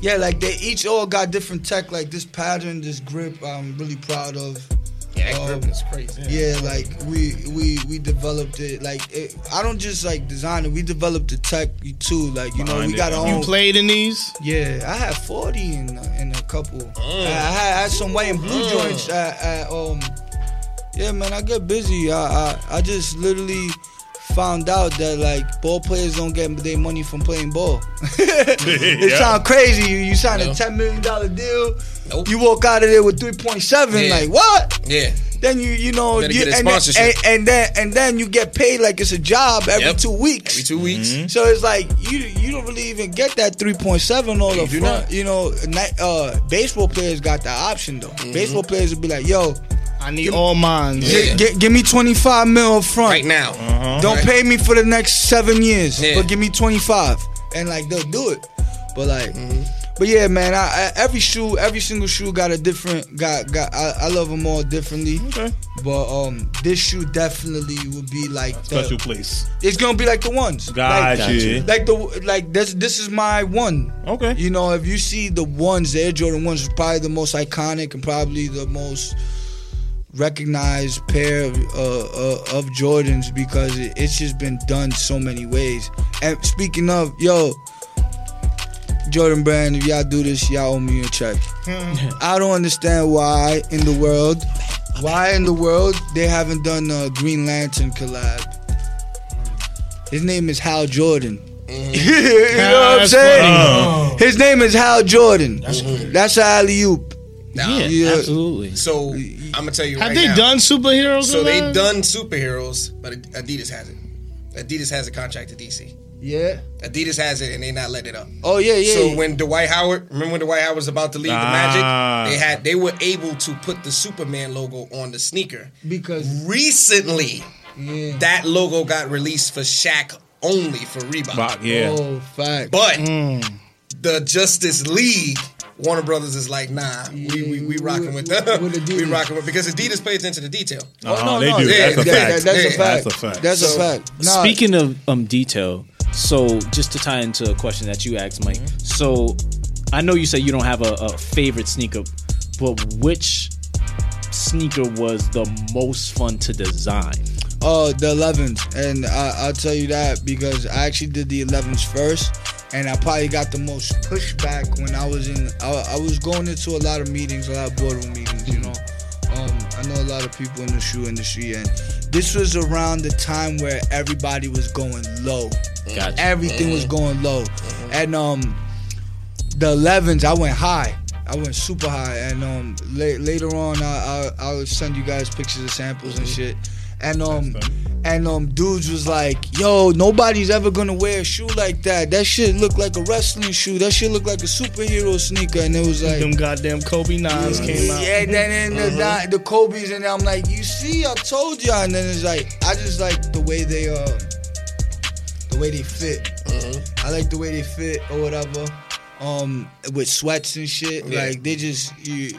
yeah, like they each all got different tech. Like this pattern, this grip, I'm really proud of. Yeah, that Um, grip is crazy. Yeah, like we we we developed it. Like it, I don't just like design it. We developed the tech too. Like you know, Behind we got it. our You own. played in these? Yeah, I had 40 in, in a couple. Mm. I, I had, I had some white and blue joints at, at um. Yeah, man, I get busy. I, I I just literally found out that like ball players don't get their money from playing ball. *laughs* it Yeah. sounds crazy. You, you sign No. a ten million dollar deal. Nope. You walk out of there with three point seven. Yeah. Like what? Yeah. Then you you know you, and, then, and, and then and then you get paid like it's a job every Yep. two weeks. Every two weeks. So it's like you you don't really even get that three point seven all up do front. not. You know, uh, baseball players got the option though. Mm-hmm. Baseball players would be like, "Yo, I need all mine. Yeah. gi- gi- give me twenty five mil up front. Right now. Don't Right. pay me for the next seven years, Yeah. but give me twenty five, and like they'll do it. But like, Mm-hmm. but yeah, man, I, I, every shoe, every single shoe got a different got got. I, I love them all differently. Okay. But um, this shoe definitely would be like the, Special place. it's gonna be like the ones. Got like, you. like the like this this is my one. Okay. You know, if you see the ones, the Air Jordan ones is probably the most iconic and probably the most recognized pair of, uh, uh, of Jordans because it, it's just been done so many ways. And speaking of, yo, Jordan Brand, if y'all do this, y'all owe me a check. I don't understand why in the world, why in the world they haven't done a Green Lantern collab. His name is Hal Jordan. *laughs* you know what I'm That's saying? His name is Hal Jordan. That's That's alley oop. Now, Yeah, Yeah. absolutely. So I'm gonna tell you Have right they now. done superheroes? So they that? done superheroes, but Adidas has it. Adidas has a contract to DC. Yeah. Adidas has it, and they not letting it up. Oh yeah, yeah. So yeah. when Dwight Howard, remember when Dwight Howard was about to leave Ah. the Magic, they had they were able to put the Superman logo on the sneaker. because Recently, yeah. that logo got released for Shaq only for Reebok. Bach, yeah. Oh, fact. But the Justice League, Warner Brothers is like, nah, we we, we rocking with with- them. with *laughs* we rocking with because Adidas pays attention to detail. Uh-huh, they do. yeah, That's a yeah, fact. that's a fact. That's a fact. That's So, a fact. Nah, Speaking of um detail, so just to tie into a question that you asked, Mike. So I know you said you don't have a, a favorite sneaker, but which sneaker was the most fun to design? Oh, the 11s. And I, I'll tell you that because I actually did the 11s first. And I probably got the most pushback when I was in. I, I was going into a lot of meetings, a lot of boardroom meetings. You know, um, I know a lot of people in the shoe industry, and this was around the time where everybody was going low. Gotcha. Everything was going low, and um, the 11s I went high. I went super high, and um, la- later on I, I I'll send you guys pictures of samples and shit. And um, and um, dudes was like, "Yo, nobody's ever gonna wear a shoe like that. That shit look like a wrestling shoe. That shit look like a superhero sneaker." And it was like, Them goddamn Kobe nines came out. yeah, and then in the, the Kobe's, and I'm like, you see, I told y'all. And then it's like, I just like the way they uh, the way they fit. I like the way they fit or whatever. Um, with sweats and shit, Yeah. like they just, you,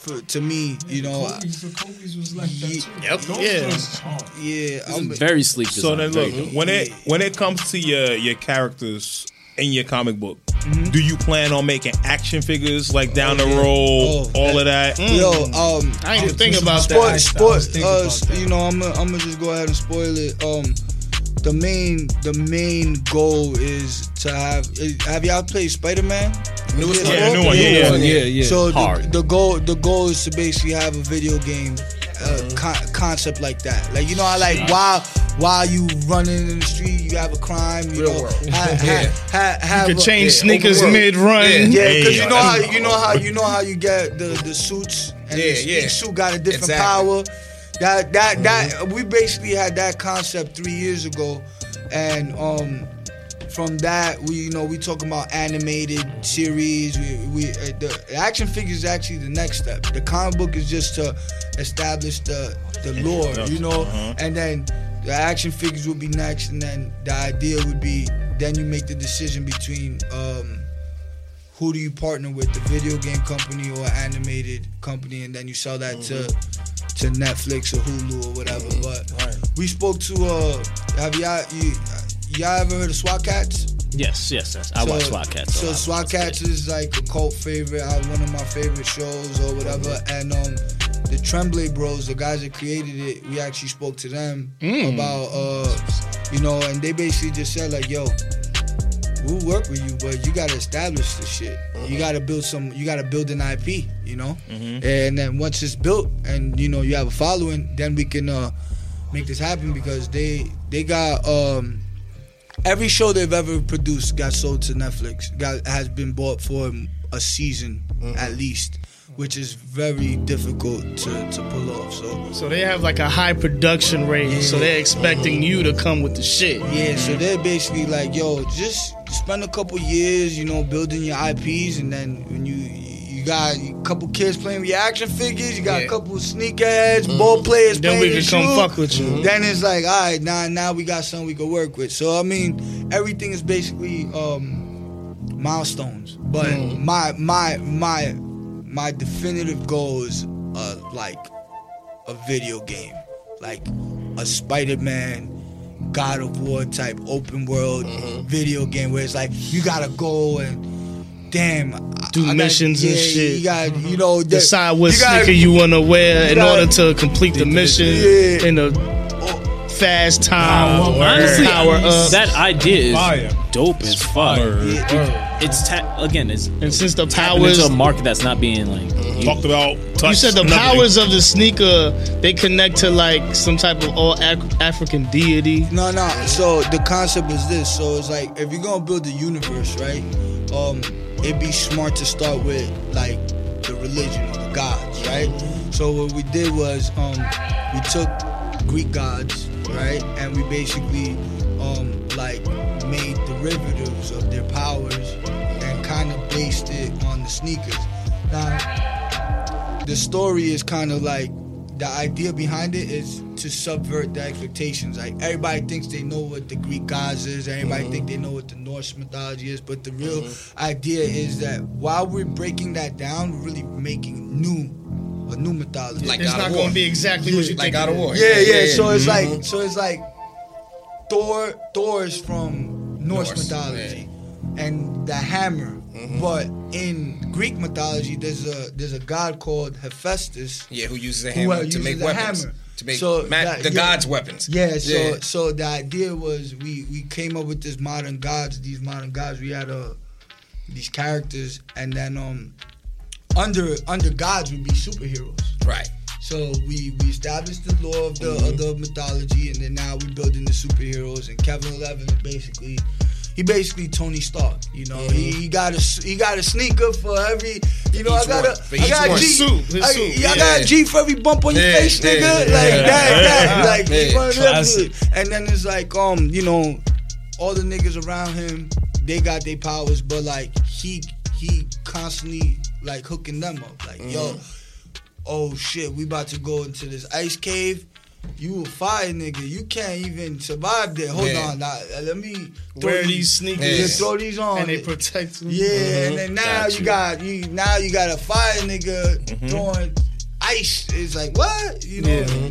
for, to me, you know, I- Kobe's, the Kobe's was like that too. Yep. Those Yeah. yeah, I'm, Very sleek So then, look dope. when it when it comes to your your characters in your comic book, Mm-hmm. do you plan on making action figures like down the yeah. road, Oh, all of that? yo, um, I ain't even think about sport, that. sport, was uh, about that. you know, I'm gonna, I'm just go ahead and spoil it. Um, the main the main goal is to have. Have y'all played Spider Man? Newest Yeah, new one, yeah, yeah. yeah, yeah. So the, Hard. the goal the goal is to basically have a video game uh, con- concept like that. Like you know how like while while you running in the street you have a crime. You Real know, world. ha- *laughs* ha- Yeah. ha- have You could a- change yeah, sneakers mid run. Yeah. Yeah, because Hey, you know how you know how you know how you get the the suits and Yeah, each, yeah. each suit got a different Exactly. power. That that that we basically had that concept three years ago, and um, from that we you know we talking about animated series. We we uh, the action figure is actually the next step. The comic book is just to establish the the lore, you know, and then the action figures would be next, and then the idea would be then you make the decision between um who do you partner with, the video game company or animated company, and then you sell that to to Netflix or Hulu or whatever. But we spoke to uh, have y'all you, y'all ever heard of SWAT Kats? Yes, yes, yes. I So- watch SWAT Kats. So. SWAT Kats is like a cult favorite, uh, one of my favorite shows or whatever. And um, the Tremblay Bros, the guys that created it, we actually spoke to them about uh, you know, and they basically just said like, yo. We'll work with you, but you gotta establish the shit. You gotta build some. You gotta build an IP, you know. And then once it's built, and you know you have a following, then we can uh, make this happen because they they got um, every show they've ever produced got sold to Netflix. Got has been bought for a season at least, which is very difficult to, to pull off. So So they have like a high production rate. So they're expecting you to come with the shit. yeah, so they're basically like, yo, just spend a couple years, you know, building your IPs, and then when you you got a couple kids playing reaction figures, you got Yeah. a couple sneakerheads, mm. ball players Then playing we can come shoe. fuck with you. Mm-hmm. Then it's like, all right, now now we got something we can work with. So I mean, everything is basically um, milestones. But mm. my my my my definitive goal is uh, like a video game, like a Spider-Man. God of War type open world video game where it's like you gotta go and damn I- Do I gotta- missions and shit. You gotta, you know the- Decide what you gotta- sneaker you want to wear in gotta- order to complete the mission Yeah. in a fast time. Honestly, power up. that idea is Fire. dope as fuck. Yeah, It's ta- again, it's and since the powers, into a market that's not being like used. Talked about. Touch, you said the nothing. powers of the sneaker, they connect to like some type of all Af- African deity. No, no. So the concept is this. So it's like if you're gonna build a universe, right? Um, it'd be smart to start with like the religion or the gods, right? So what we did was um, we took Greek gods, right, and we basically um, like made derivatives of their powers and kind of based it on the sneakers. Now, the story is kind of like the idea behind it is to subvert the expectations. Like everybody thinks they know what the Greek gods is, everybody mm-hmm. think they know what the Norse mythology is, but the real mm-hmm. idea is that while we're breaking that down, we're really making new a new mythology. Like It's God not of going War. to be exactly what you Like think. God of War. is. yeah, yeah. So it's like mm-hmm. so it's like Thor. Thor is from Norse, Norse, mythology, and the hammer. But in Greek mythology, there's a there's a god called Hephaestus. Yeah, who uses a Who, hammer uh, to make weapons. hammer. To make So ma- that- the yeah. gods' weapons. Yeah, so so the idea was we we came up with this modern gods, these modern gods. We had uh these characters, and then um under under gods would be superheroes. Right. So we we established the law of the of the mythology, and then now we're building the superheroes. And Kevin Eleven is basically. He basically Tony Stark, you know. He, he got a he got a sneaker for every, you know. I each got one. a I got. G, Suit, I, suit. yeah, I got a G for every bump on your Yeah, face, nigga. yeah, like yeah. that, that. *laughs* Like Yeah. he's one of them And then it's like, um, you know, all the niggas around him, they got their powers, but like he he constantly like hooking them up. Like, yo, oh shit, we about to go into this ice cave. You a fire nigga. You can't even survive there. Hold Yeah. on, now, uh, let me throw Wear these these sneakers yeah, Yeah. throw these on. and they protect you. Yeah, and then now Got you you. got you now you got a fire nigga throwing ice. It's like what you know,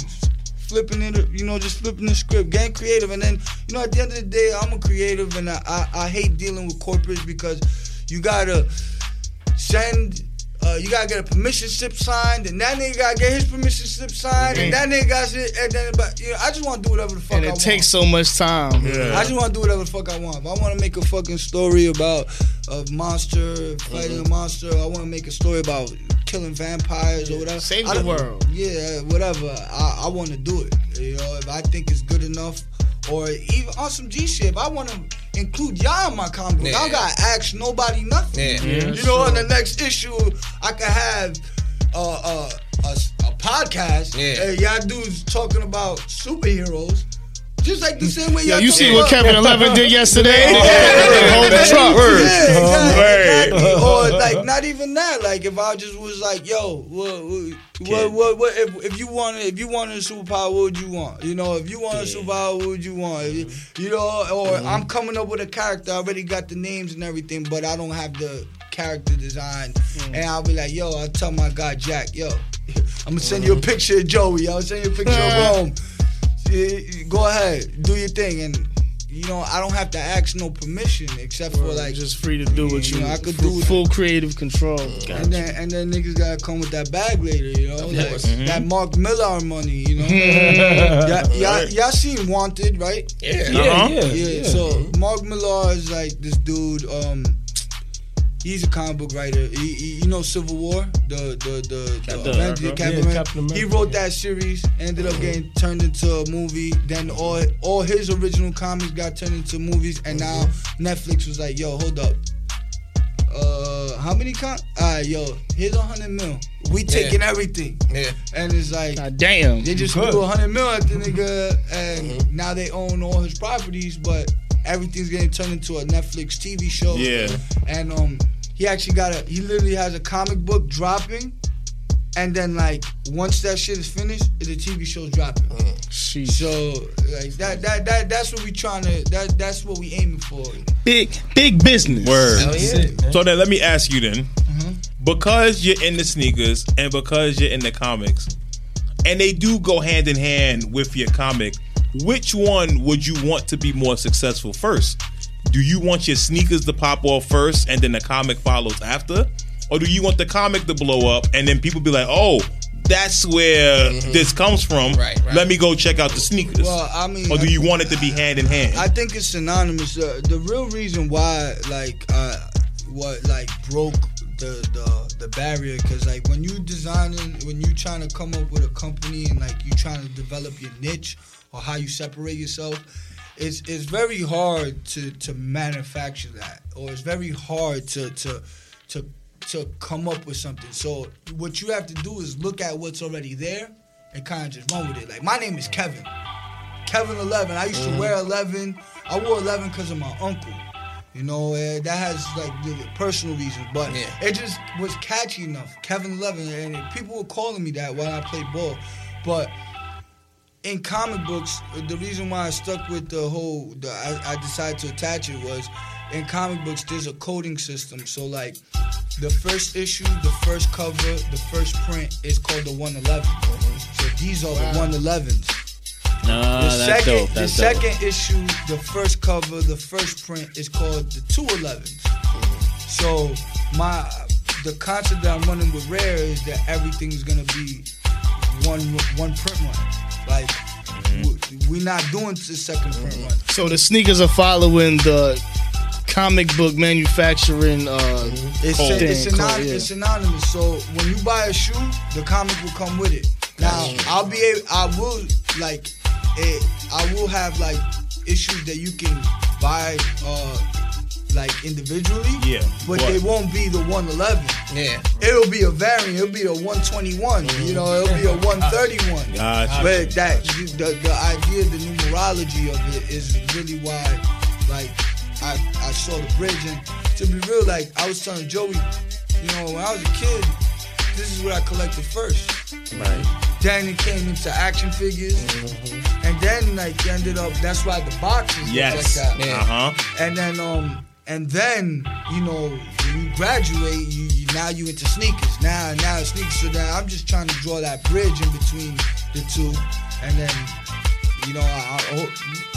flipping it. You know, just flipping the script, getting creative, and then you know at the end of the day, I'm a creative, and I I, I hate dealing with corporates because you gotta send. Uh, you gotta get a permission slip signed, and that nigga gotta get his permission slip signed, and that nigga got shit, and then but you know, I just want to do whatever the fuck and I it want. takes so much time. I just want to do whatever the fuck I want. If I want to make a fucking story about a monster fighting a monster, I want to make a story about killing vampires or whatever. Save the world. Yeah, whatever. I, I want to do it. You know, if I think it's good enough, or even on some G shit, if I want to include y'all in my comic book, I don't gotta ask nobody nothing. Yeah. you know, in the next issue, I could have uh, uh, a, a podcast. Yeah. and y'all dudes talking about superheroes. Just like the same way y'all you see what Kevin Eleven did yesterday? Hold the truck. yeah, exactly, exactly. Or like not even that. Like if I just was like, yo, what, what, what, what if, if you wanted, if you wanted a superpower, what would you want? You know, if you wanted a superpower, what would you want? You, know, or mm-hmm. I'm coming up with a character. I already got the names and everything, but I don't have the character design. Mm. And I'll be like, yo, I'll tell my guy Jack, yo, *laughs* I'm gonna send you a picture of Joey. I'll send you a picture of Rome. Yeah, Go ahead, do your thing, and you know I don't have to ask no permission except for like just free to do what you you. know, I could full, do it. full creative control. and then and then niggas gotta come with that bag later, you know, like course. that Mark Millar money, you know. y'all, y'all, y'all seen Wanted, right? Yeah. Yeah, Uh-huh. yeah, Yeah. yeah. So Mark Millar is like this dude. Um, he's a comic book writer. He, he, you know Civil War, the the the, Captain the Avenger- America. Captain Yeah, Captain America, He wrote that series, ended up getting turned into a movie. Then all all his original comics got turned into movies, and now Netflix was like, "Yo, hold up." Uh, how many con? Alright, yo, here's a hundred mil. We taking everything, Yeah. and it's like God damn. they just Good. threw a hundred mil at the nigga, and now they own all his properties, but everything's getting turned into a Netflix TV show. Yeah. And um, he actually got a. He literally has a comic book dropping, and then like once that shit is finished, the TV show's dropping. Sheesh. So like that that that that's what we trying to. That that's what we aiming for. Big big business. Word. Hell yeah. So then let me ask you then, because you're in the sneakers and because you're in the comics, and they do go hand in hand with your comic, which one would you want to be more successful first? Do you want your sneakers to pop off first and then the comic follows after? Or do you want the comic to blow up and then people be like, oh, that's where this comes from. Right, right. Let me go check out the sneakers. Well, I mean, or do you want it to be hand in hand? I think it's synonymous. Uh, the real reason why, like, uh, what like broke the the, the barrier, because like when you designing, when you trying to come up with a company and like you trying to develop your niche or how you separate yourself, it's it's very hard to to manufacture that, or it's very hard to to to to come up with something. So what you have to do is look at what's already there and kind of just run with it. Like my name is Kevin. Kevin 11. I used to mm-hmm. wear 11. I wore 11 because of my uncle. You know, that has like personal reasons, but Yeah. it just was catchy enough. Kevin 11, and people were calling me that while I played ball. But in comic books, the reason why I stuck with the whole, the, I, I decided to attach it was in comic books, there's a coding system. So, like, the first issue, the first cover, the first print is called the 111. So, these are the 111s. No, The that's second, dope. the dope. second issue, the first cover, the first print is called the 211s. So my the concept that I'm running with Rare is that everything's gonna be one one print run. Like we- we're not doing the second print run. So the sneakers are following the comic book manufacturing. Uh, It's, Cold. it's, Thing, synony- cold, yeah. it's synonymous. So when you buy a shoe, the comic will come with it. Now I'll be able, I will like, it, I will have like issues that you can buy, uh, like individually. Yeah, But what? they won't be the 111. Yeah. It'll be a variant. It'll be a 121. You know, it'll be a 131. Gotcha. But that the, the idea, the numerology of it is really why, like, I I saw the bridge and to be real, like I was telling Joey, you know, when I was a kid, this is what I collected first. Right. Then it came into action figures, and then like ended up. That's why the boxes look Yes. like that. Uh huh. And then um and then you know when you graduate, you, you now you into sneakers. Now now sneakers. So now I'm just trying to draw that bridge in between the two, and then you know I, I hope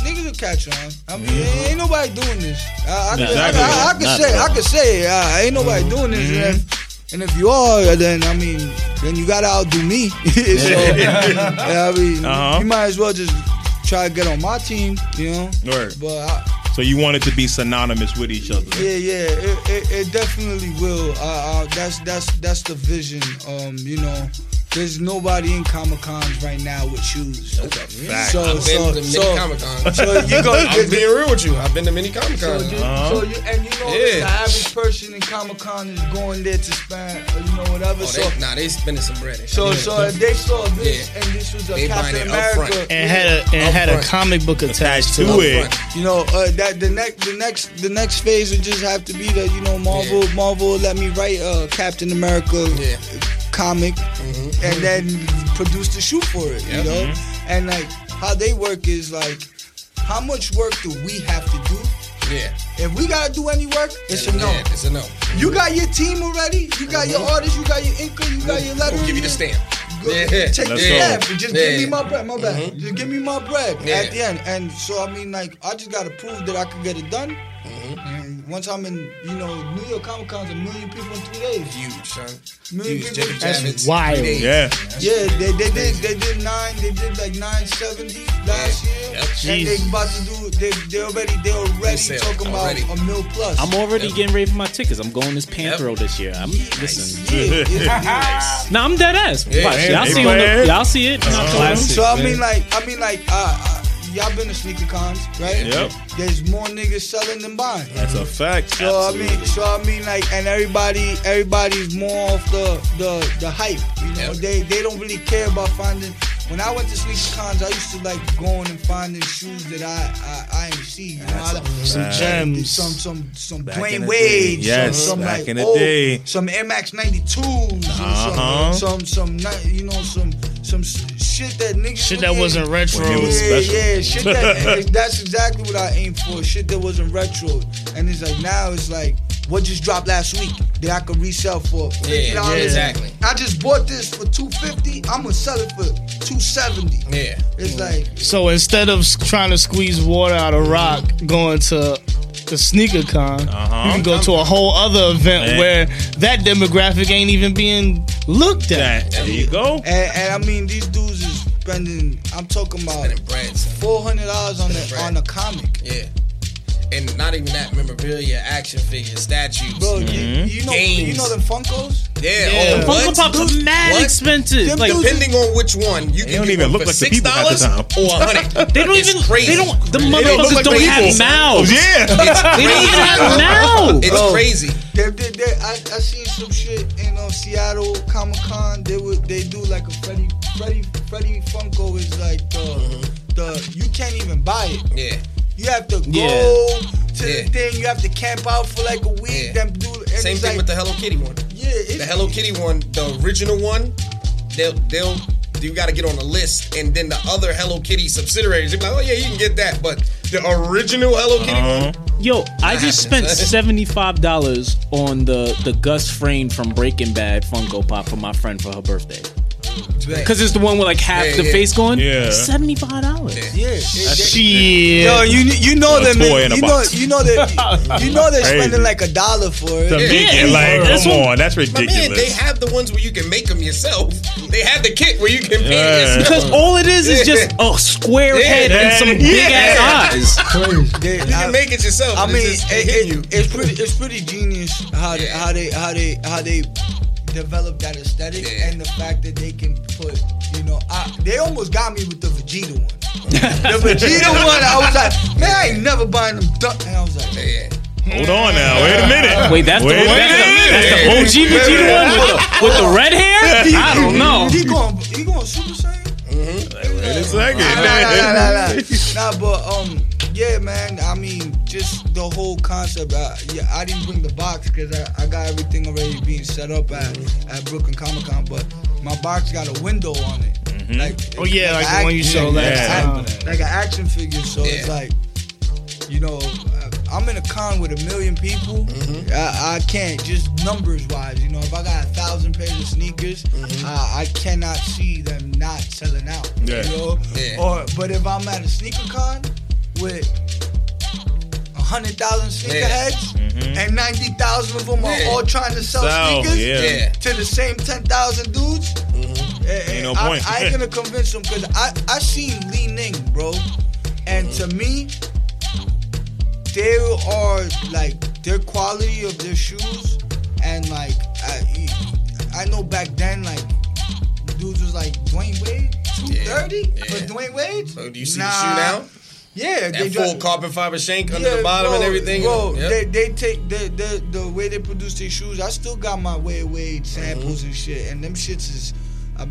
niggas will catch on. I mean, ain't nobody doing this. I, I, could, I, I, I really. could Not say. I could say uh, ain't nobody doing this. And then And if you are, then I mean, then you gotta outdo me. *laughs* so, *laughs* yeah, I mean, Uh-huh. you might as well just try to get on my team, you know. Right. But I, So you want it to be synonymous with each other. yeah, yeah, it, it, it definitely will. Uh, uh, that's that's that's the vision. Um, you know, there's nobody in Comic Cons right now with shoes. Fact. So I've been so to many so, Comic Cons. so you go. I'm being real with you. I've been to many Comic So, Cons. you, Uh-huh. so you and you know Yeah. the average person in Comic Con is going there to spend, uh, you know, whatever. Oh, so they, nah, they spending some bread. so so if they saw this Yeah. and this was a They buying Captain it up front. America, and had a and had a comic book attached to to it. it. you know uh, that the next the next the next phase would just have to be that you know Marvel Yeah. Marvel let me write a Captain America Yeah. Comic mm-hmm. and then produce the shoe for it. You Yep. know, mm-hmm. and like how they work is like how much work do we have to do? Yeah. If we gotta do any work, it's a no. Yeah, it's a no. You got your team already. You got your mm-hmm. artist. You got your inker. You got your letter. We'll give you the stamp. Yeah. Take Let's the and just give me my bread. My bad. Just give me my bread Yeah. at the end. And so I mean, like, I just gotta prove that I can get it done. And once I'm in, you know, New York Comic Con's a million people in three days. Huge, son. Million Huge. people. Jacob That's wild. three days. Yeah. Yeah, they, they did they did nine they did like nine seventy last year. Yep. And they about to do they they already they already sale, talking about a mil plus. I'm already getting ready for my tickets. I'm going this Panthro this year. I'm listen. *laughs* yeah, yeah. No, I'm dead ass. Yeah, Watch, man, y'all see on the, y'all see it. in October. So I mean, like, I mean, like, uh, uh, y'all been to sneaker cons, right? Yep. There's more niggas selling than buying. That's a fact. So I mean, so I mean, like, and everybody, everybody's more off the the the hype. You know, Yep. they they don't really care about finding. When I went to sneaker cons, I used to like going and finding shoes that I I, I ain't see. You know, I, like, Some gems. some some some Back Dwyane Wade. Yes, some, some back like in the old, day. some Air Max 92s, Uh-huh. some, some some you know some some shit that niggas Shit that wasn't retro. When was yeah, yeah, shit that *laughs* that's exactly what I aim for. Shit that wasn't retro, and it's like now it's like what just dropped last week that I could resell for fifty Yeah, dollars. exactly. I just bought this for two fifty. I'm gonna sell it for two seventy. Yeah. It's like So instead of trying to squeeze water out of rock, going to the sneaker con, Uh-huh. you can go to a whole other event Man. where that demographic ain't even being looked That, at. there you go. and, and I mean these dudes is spending. I'm talking about Spending four hundred dollars on the on a comic. Yeah. And not even that memorabilia, action figures, statues. Bro, you, you know you Games. know them Funkos. yeah. Yeah. Oh, Funko what? Pops are mad What? expensive. Them Like dudes- Depending on which one, you can don't get even one look for like the six people half the dollars time. or a hundred. *laughs* they don't It's even. crazy. They don't. The They don't motherfuckers like don't the have mouths. Yeah. They don't even have mouths. It's Bro. crazy. They, they, they, I, I seen some shit in uh, Seattle Comic Con. They would they do like a Freddy Freddy Freddy Funko is like the the you can't even buy it. Yeah. You have to go Yeah. to Yeah. the thing. You have to camp out for like a week. Yeah. Then do and Same thing like, with the Hello Kitty one. yeah. It's, The Hello Kitty one, the original one, they'll they'll you got to get on the list, and then the other Hello Kitty subsidiaries, they're like, oh yeah, you can get that, but the original Hello Kitty Uh-huh. one, Yo, I just spent seventy five dollars on the the Gus Fring from Breaking Bad Funko Pop for my friend for her birthday. Because it's the one with like half Yeah, the yeah. face going. Yeah. seventy five dollars. yeah. it- they- Shit. Yo, you you know A them. toy in a You know box. you know that *laughs* you know they're Crazy. spending like a dollar for it. To make Yeah, it like, that's come what- on, that's my man, ridiculous. they have the ones where you can make them yourself. They have the kit where you can paint Yeah. it yourself. Because all it is is just a square Yeah. head and some Yeah. big ass eyes. They- you I- can make it yourself. I mean, it's, just it, hitting it- it's pretty, it's pretty genius how they, how they, how they, how they develop that aesthetic Yeah. and the fact that they can put, you know, I, they almost got me with the Vegeta one. *laughs* the Vegeta one, I was like, man, I ain't never buying them. Duck. And I was like, yeah. Hold on now. Wait a minute. Wait, that's the Wait one. a That's minute. the, that's the OG Vegeta one with the, with the red hair. *laughs* I don't know. he going, he going Super Saiyan. Wait a second. Nah, nah, nah, nah, nah. *laughs* Nah, but um, yeah, man. I mean, just the whole concept. Uh, yeah, I didn't bring the box because I, I got everything already being set up at at Brooklyn Comic Con. But my box got a window on it. Like, Oh, yeah, like the an one you act- showed last time. act- Like an action figure. So it's like, you know, uh, I'm in a con with a million people. Mm-hmm. I, I can't just numbers wise. You know, if I got a thousand pairs of sneakers, Mm-hmm. uh, I cannot see them not selling out. Yeah. You know, Yeah. or but if I'm at a sneaker con with a hundred thousand sneakerheads, Mm-hmm. and ninety thousand of them are Yeah. all trying to sell Sell, sneakers yeah. Yeah. to the same ten thousand dudes. Ain't no I, point. I ain't gonna convince them because I I seen Li Ning, bro, and to me, they are like their quality of their shoes, and like I, I know back then like dudes was like Dwyane Wade, two thirty Yeah, for yeah. Dwyane Wade. So do you see Nah. the shoe now? Yeah, That full dri- carbon fiber shank under the bottom bro, and everything. Bro, Yep. they, they take the, the the way they produce their shoes. I still got my way Wade samples Mm-hmm. and shit, and them shits is, I,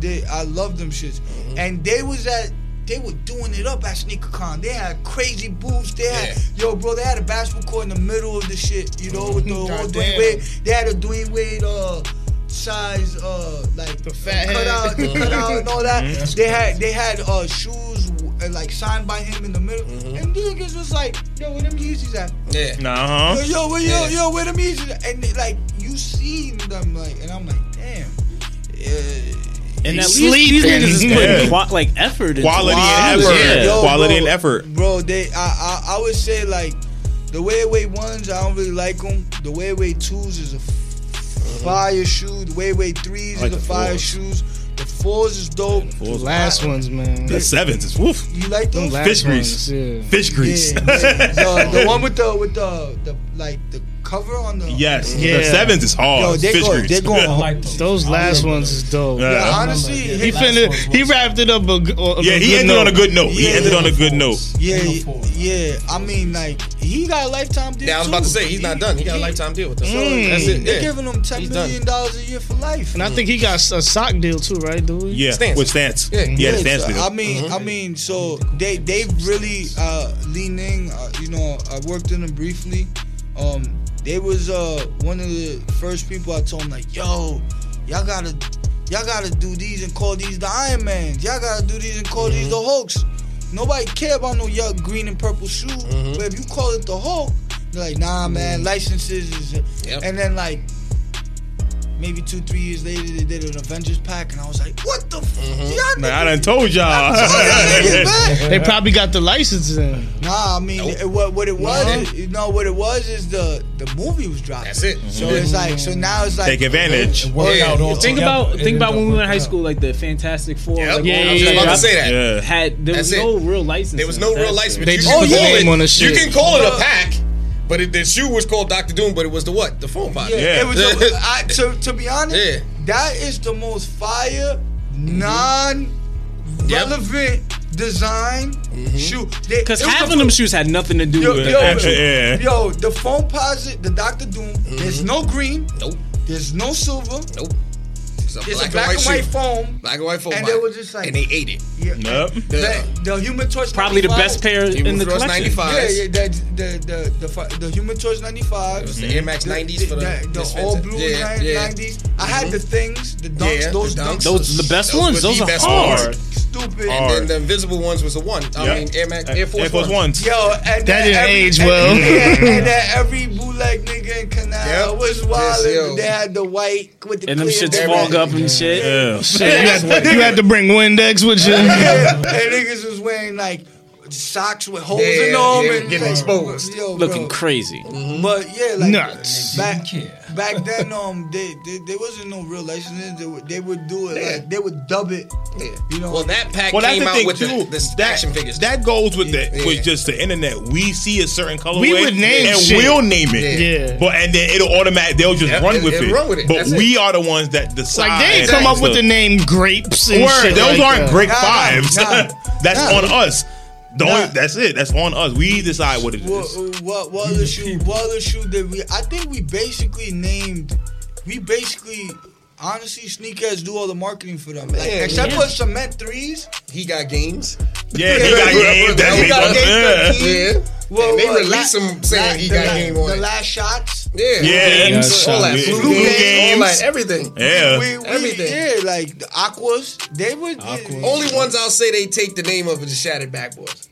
they I love them shits. Mm-hmm. And they was at they were doing it up at SneakerCon. They had crazy booths. They had yo, bro. They had a basketball court in the middle of the shit. You know, with the *laughs* whole Dwyane Wade. They had a Dwyane Wade uh size uh like the fat cut head. out, cut out and all that. *laughs* Mm-hmm. They had they had uh shoes uh, like signed by him in the middle. Mm-hmm. And niggas was like, yo, where them Yeezys at? yeah. Nah, Yo, huh? yo, where, yo, Yeah. yo, where them Yeezys at? And they, like you seen them like, and I'm like, damn. Yeah. And at He's least these niggas is putting Yeah. qua- like effort into Quality it. and effort. Yeah. Quality bro, and effort. Bro, they, I, I, I would say like the way way ones, I don't really like them. The way way twos is a f- fire shoe. The way away threes like is a the fire fours. shoes. The fours is dope. The last ones, man. The sevens is woof. You like Them those? last Fish grease. yeah. Fish grease. Yeah, yeah. *laughs* the, the one with the with the the like the cover on the yes. Yeah. The sevens is hard. Yo, they Fish go, they're going. I like those. Those last ones is dope. Yeah. Yeah, honestly, remember He that. Last finna, ones he wrapped it up. A, g- on yeah, a he good ended on a good note. He Yeah. ended on a good note. Yeah, Ain't no fours. yeah. I mean, like he got a lifetime deal. Yeah, I was about to say he's not done. He got a lifetime deal with them. Mm. That's it. They're giving him ten million dollars a year for life. And I think he got a sock deal too, right, dude? Yeah, Stance. with stance. Yeah. yeah, the stance so, deal. I mean, I mean, so they they really uh leaning. Uh, you know, I worked in them briefly. Um, they was uh one of the first people I told them like, yo, y'all gotta y'all gotta do these and call these the Iron Mans. Y'all gotta do these and call these the mm-hmm. Hulks. Nobody care about no young green and purple shoe. Mm-hmm. But if you call it the Hulk, they're like, nah, man, mm-hmm. licenses is. Yep. And then like maybe two, three years later, they did an Avengers pack, and I was like, what the? F- mm-hmm. y'all Man, I niggas- done told y'all. *laughs* *laughs* They probably got the license in. Nah, I mean, it- what what it was, is, you know, what it was is the the movie was dropped. That's it. So mm-hmm. it's like, so now it's like Take advantage. It worked Yeah. out all Think together. about It think about when we up were in high working school, like the Fantastic Four. Yep. Like, Yeah, I was yeah, about yeah. to say that. Yeah. Had there was That's no real license. There was no real license. but They just can put the name on the shit. You can call it a pack, but it, the shoe was called Dr. Doom, but it was the what? The phone pot. Yeah, Yeah. it was. A, I, to to be honest, Yeah. that is the most fire, mm-hmm. non-relevant design mm-hmm. shoe. Because it half the of them shoes had nothing to do Yo, with yo, the actual. Yeah. Yo, the Foamposite, the Dr. Doom. There's mm-hmm. no green. Nope. There's no silver. Nope. It's a There's black, a black and white, and white foam. Black and white phone And pot. they were just like- and they ate it. Yeah. Yep. The, the Human Torch. Probably the best pair Human in the Force collection. 95. Yeah, yeah, the the the the, the Human Torch '95. It was the Air Max 90s for the, the, the all blue yeah, '90s. yeah. Mm-hmm. I had the things, the dunks, Yeah, those the dunks, dunks. Those are the best Those ones. were Those the are best hard. ones. stupid. And then the invisible ones was the one. I mean, Air Max, Air Force, One. Ones. Yo, and That didn't age well. And, *laughs* and then every bootleg nigga in Canal was Yes, wild. yo. they had the white with the And them clear shits fog up and shit. Yeah. Shit, you, had, you had to bring Windex with you. *laughs* Yeah, and niggas was wearing like socks with holes Yeah, in them yeah, and getting exposed. Yo, Looking bro. crazy. But yeah, like Nuts. back back then, um, they, they there wasn't no real licenses. They would they would do it like they would dub it. Yeah. You know, well, that pack Well, that's came the out thing with too. the, the that, action figures. that goes with the Yeah. with just the internet. We see a certain colorway, We would name and shit. we'll name it. Yeah. But and then it'll automatic. They'll just Yep, run it- with it'll run with it. But That's it. we are the ones that decide. Like they come up with the name grapes Word, those aren't grape great Nah, nah, fives. *laughs* that's on us. The Nah. that's it. That's on us. We decide what it is. what what what other shoe? What other shoe did we? I think we basically named. We basically. Honestly, sneakers do all the marketing for them. Like, Yeah, except yeah. for cement threes. he got games. yeah, *laughs* he got games. That's He he got got games yeah. Yeah. Well, and they what, released la- him saying la- he got la- game on The last shots. Yeah, Yeah. games, all that Yeah. blue, Blue games, games. all that everything. Yeah. We, we, Everything. Yeah, like the aquas. They would. Only ones I'll say they take the name of is the Shattered Backboards.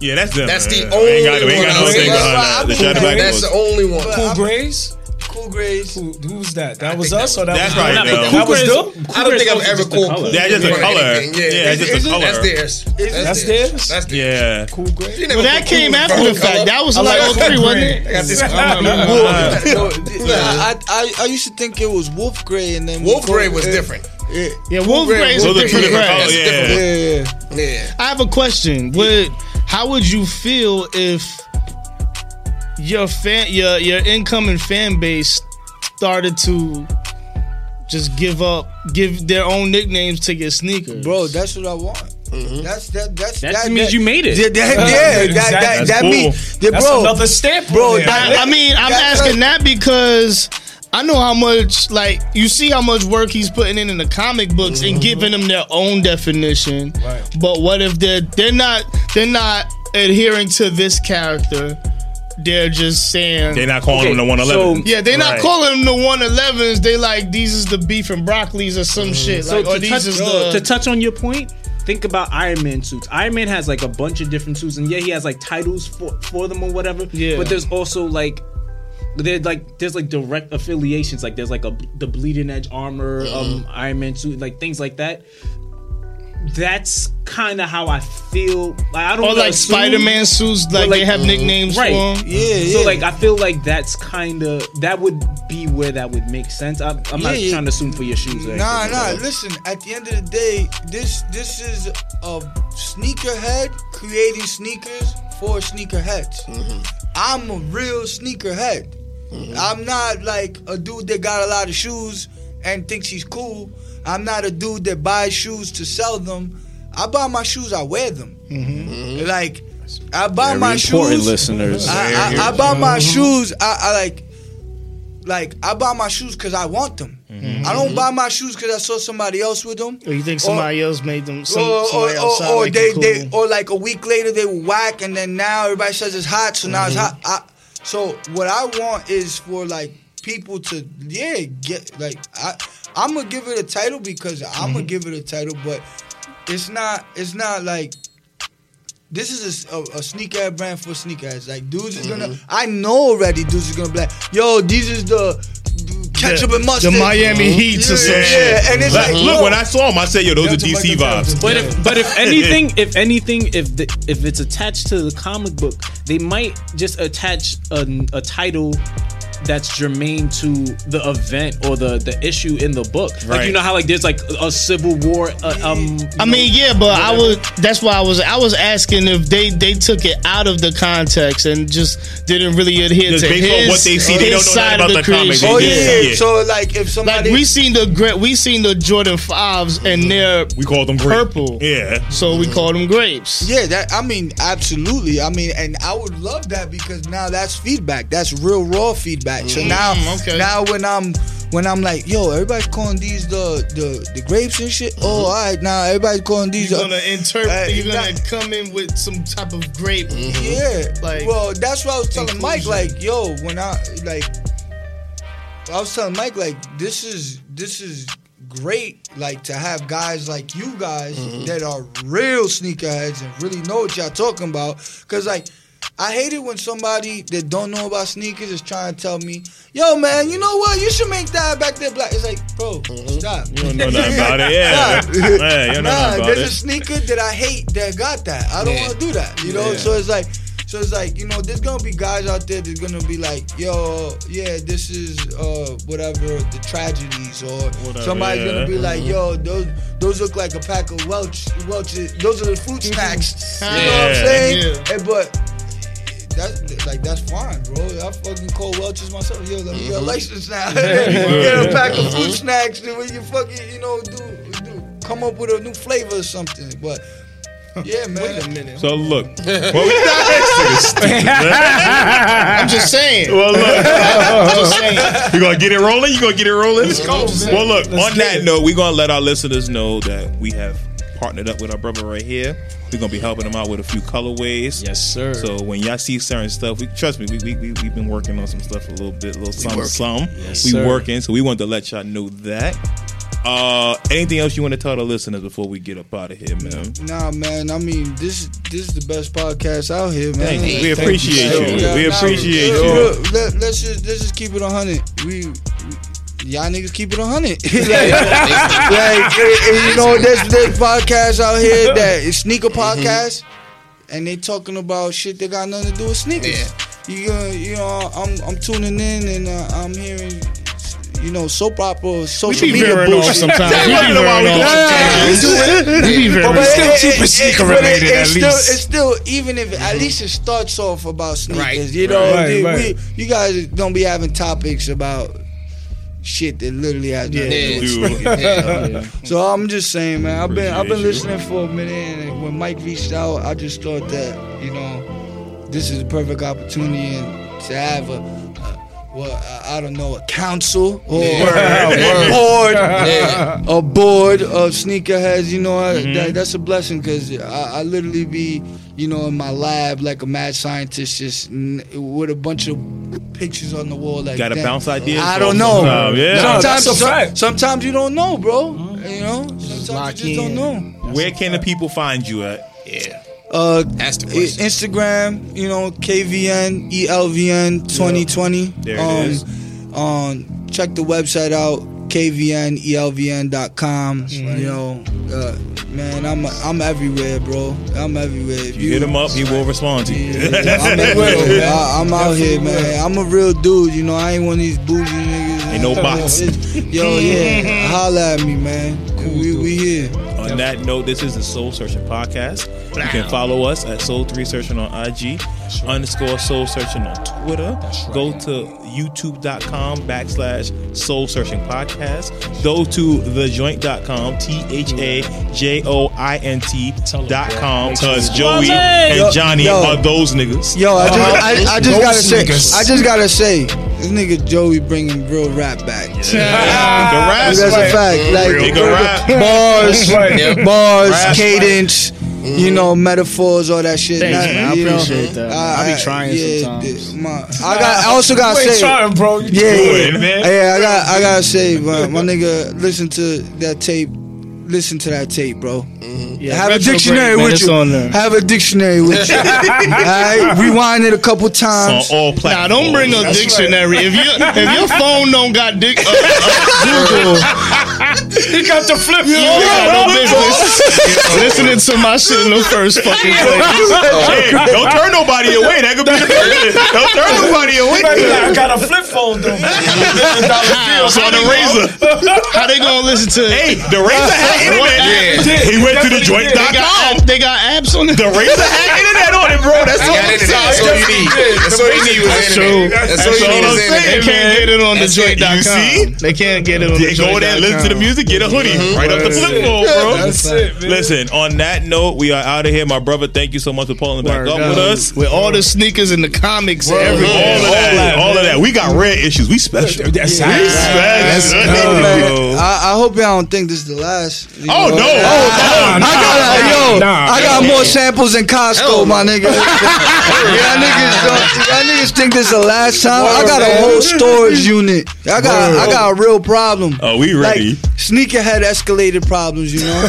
Yeah, that's them. That's the man. We ain't got, we only one no I'll thing say. behind that. The That's shadow cool. back That's was. the only one. Cool Grays. Cool Grays. Who, who's that? That I was us that or that That's was right, them? though. That was them. Grays- I don't think I've ever called color. Cool Yeah, just the color. anything. Yeah, it's- just the color. That's theirs. That's theirs? That's theirs. Yeah. Cool Gray. You never Well, that came after the fact. That was like like 03, wasn't I it? got this. *laughs* Wolf, *laughs* I, I I used to think it was Wolf Gray, and then Wolf Gray was different. Yeah, Yeah, Wolf Gray- Gray is a Those are two different different gray. colors. That's Yeah. yeah, yeah. Yeah. I have a question. Would how would you feel if your fan your your incoming fan base started to just give up give their own nicknames to your sneakers? bro. That's what I want. Mm-hmm. That's that. That's That that, means you made it. Yeah, that, *laughs* yeah, that, Exactly. that, That's that cool. means, yeah, That's bro, another stamp, bro, that- I, I mean, I'm That's asking uh, that because I know how much, like, you see how much work he's putting in in the comic books and mm-hmm. giving them their own definition. Right. But what if they're they're not they're not adhering to this character? They're just saying, They're not calling Okay, them the 111. yeah, they're not Right. calling them the 111s. They like these is the beef and broccolis or some shit. So Like, or to these touch, is to touch on your point, think about Iron Man suits. Iron Man has like a bunch of different suits, and yeah, he has like titles for for them or whatever. Yeah. But there's also like. There's like there's like direct affiliations like there's like a the bleeding edge armor um Iron Man suit like things like that. That's kind of how I feel. Like I don't or like assume- Spider Man suits. Like, like, they have nicknames right. for them. yeah, So like I feel like that's kind of that would be where that would make sense. I'm, I'm not Yeah, yeah. trying to assume for your shoes. or Nah, nah. but- Listen, at the end of the day, this this is a sneakerhead creating sneakers for sneakerheads. Mm-hmm. I'm a real sneakerhead. Mm-hmm. I'm not like a dude that got a lot of shoes and thinks he's cool. I'm not a dude that buys shoes to sell them. I buy my shoes, I wear them. Mm-hmm. Like I buy Very my shoes. listeners. I, I, I buy my mm-hmm. shoes. I, I like, like I buy my shoes because I want them. Mm-hmm. I don't buy my shoes because I saw somebody else with them. Or you think somebody else made them? Some, or, somebody or, else or, or like they, cool. they, or like a week later they were whack, and then now everybody says it's hot, so now it's hot. I, so what I want is for like people to yeah get like I I'm gonna give it a title because I'm gonna mm-hmm. give it a title, but it's not it's not like this is a, a, a sneakerhead brand for sneakerheads. Like dudes is gonna mm-hmm. I know already dudes is gonna be like, yo, these is the ketchup and mustard. the Miami mm-hmm. Heats or yeah, some yeah, shit. and it's Like, like look, yo, when I saw him, I said, "Yo, those are DC vibes." But if but if anything, if anything, if the, if it's attached to the comic book, they might just attach a, a title that's germane to the event or the the issue in the book. Like Right. you know how like there's like a civil war. Uh, um, I mean, yeah, but I would. That's why I was. I was asking if they they took it out of the context and just didn't really adhere Just to based his, on what they see, they his don't know side nothing of about the the comics. creation. Oh They yeah, just. So like if Like somebody we seen the great, we seen the Jordan fives and they're We call them grape. purple. Yeah. so we call them grapes. Yeah, that I mean, absolutely. I mean, and I would love that because now that's feedback. That's real raw feedback. So now, okay. now when I'm when I'm like, yo, everybody's calling these the the, the grapes and shit. Oh, all right, now everybody's calling these. You're uh, gonna interpret. Uh, you're gonna that- come in with some type of grape. Yeah. Like, well, that's what I was telling Mike. Like, yo, when I like, I was telling Mike like, this is this is great. Like to have guys like you guys that are real sneakerheads and really know what y'all talking about. Cause like. I hate it when somebody that don't know about sneakers is trying to tell me, "Yo, man, you know what? You should make that back there black." It's like, bro, mm-hmm. stop. You don't know nothing about it. *laughs* Yeah. Stop. *laughs* Yeah, you know nah, nothing about there's a sneaker that I hate that got that. I don't Yeah. want to do that. You know, Yeah. so it's like, so it's like, you know, there's gonna be guys out there that's gonna be like, yo, yeah, this is uh whatever the tragedies, or Whatever, somebody's yeah. gonna be like, mm-hmm. yo, those those look like a pack of Welch Welch's. Those are the fruit mm-hmm. snacks. You know what I'm saying? Yeah. And, but. That's like that's fine, bro. I fucking call Welch's myself. Yo, let me get a license now. *laughs* *laughs* get a pack of mm-hmm. fruit snacks, and when you fucking, you know, do, do come up with a new flavor or something. But yeah, man. Wait a minute. So look, *laughs* well, we I'm just saying. well look, I'm just saying. you gonna get it rolling? You gonna get it rolling? Let's go, man. Well, look. Let's on that it. note, we're gonna let our listeners know that we have partnered up with our brother right here. We're gonna be helping them out with a few colorways. Yes, sir. So when y'all see certain stuff, we trust me, we we we we've been working on some stuff a little bit, a little some some. Yes, we sir. working, so we wanted to let y'all know that. Uh, anything else you want to tell the listeners before we get up out of here, man? Nah, man. I mean, this this is the best podcast out here, man. Thank you. We appreciate Yo, you. yeah, We nah, appreciate yo, you. yo, Let, us just let's just keep it a hundred. We, we y'all niggas keep it a hundred. *laughs* like, like, eh, eh, you know, there's there's podcasts out here *laughs* that is sneaker podcast, and they talking about shit that got nothing to do with sneakers. You gonna, you know, I'm I'm tuning in and uh, I'm hearing. You know, soap opera, We social be media veering off bullshit. sometimes. We be veering off sometimes. *laughs* We be veering But off. it- still it- keep it it- sneaker but it- related, it's at still, least. It's still even if at least it starts off about sneakers. Right. You know, Right, we- right. we- you guys don't be having topics about shit that literally has nothing to do Yeah. So I'm just saying, man. I've been I've been Appreciate you. listening for a minute, and when Mike reached out, I just thought that you know this is the perfect opportunity to have a, a well, I- I don't know, a council or a *laughs* board, a board of sneakerheads. You know, I- that, mm-hmm. that's a blessing because I, I literally be, you know, in my lab like a mad scientist, just n- with a bunch of pictures on the wall. Like, got a bounce idea? I don't know. sometime, yeah. No, Sometimes, that's a some- fact. sometimes you don't know, bro. You know, sometimes you just don't in. know. Where can the people find you at? Uh, That's the question. Instagram, you know, KVN ELVN 2020. There um, is. Um, check the website out, kvnelvn.com. You know, uh, man, I'm I'm everywhere, bro. I'm everywhere. If You hit him up, he will respond to you. Yeah, *laughs* I'm, everywhere. I, I'm out here, man. I'm a real dude. You know, I ain't one of these bougie niggas. Ain't no bots. Yo, yeah, *laughs* holla at me, man. we, we here. On that note, this is the Soul Searching Podcast. You can follow us at Soul 3 Searching on IG, underscore Soul Searching on Twitter. Go to youtube.com backslash Soul Searching Podcast. Go to thajoint.com, T H A J O I N T dot com, because Joey and Johnny yo. are those niggas. Yo, I just, I, I just gotta say. I just gotta say, this nigga Joey bringing real rap back. *laughs* the rap. That's a fact. Like Nigga rap. *laughs* bars, Right. bars, Rap. cadence, you mm-hmm. know, metaphors, all that shit. Thanks, Not- man. I you know, appreciate that, man. I be trying sometimes. th- my- I got. I also gotta You say. trying, bro. You Yeah, Good, yeah, man. yeah. I got, I gotta say, my, my nigga, listen to that tape. Listen to that tape, bro. Yeah, Have a dictionary man, with it's you. on there. Have a dictionary with you. *laughs* Alright, rewind it a couple On times. all Nah, platforms. don't bring a dictionary. If you if your phone don't got dic- uh, uh, Google, *laughs* He got the flip. you got no business *laughs* listening to my shit in the first fucking place. Hey, don't turn nobody away. That could be the person. Don't turn nobody away. I got a flip phone though. It's on the Razr. How they gonna listen to? Hey, the Razr had internet. He went to the joint.com. they got apps on it. The Razr had *laughs* internet on bro. That's all Got I'm saying. That's all you need. That's all you need was That's true. That's all you need is I'm saying. They can't get it on the That's it. joint.com. You see? They can't get it on the They go there, listen to the music, get a mm-hmm. hoodie right up the flip phone, bro. That's it, man. Listen, on that note, we are out of here. My brother, thank you so much for pulling back up up. with us. With all the sneakers and the comics and All everything. of that, all of that. We got rare issues. We special. That's We special. I, I hope y'all don't think this is the last. Oh, oh no! I got yo, nah, I got more samples than Costco, my nigga. Y'all niggas, don't, y'all niggas think this is the last time? I got a whole storage unit. I got, I got a real problem. Oh, we ready? Like sneakerhead escalated problems, you know. *laughs*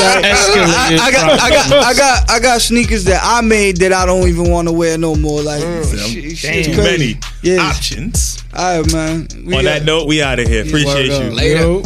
Like, Escalated I, I got, I got, I got, I got sneakers that I made that I don't even want to wear no more. Like, mm. shit, Too many Yeah. options. All right, man. We On got- that note, we out of here. Appreciate you. Later. Yo.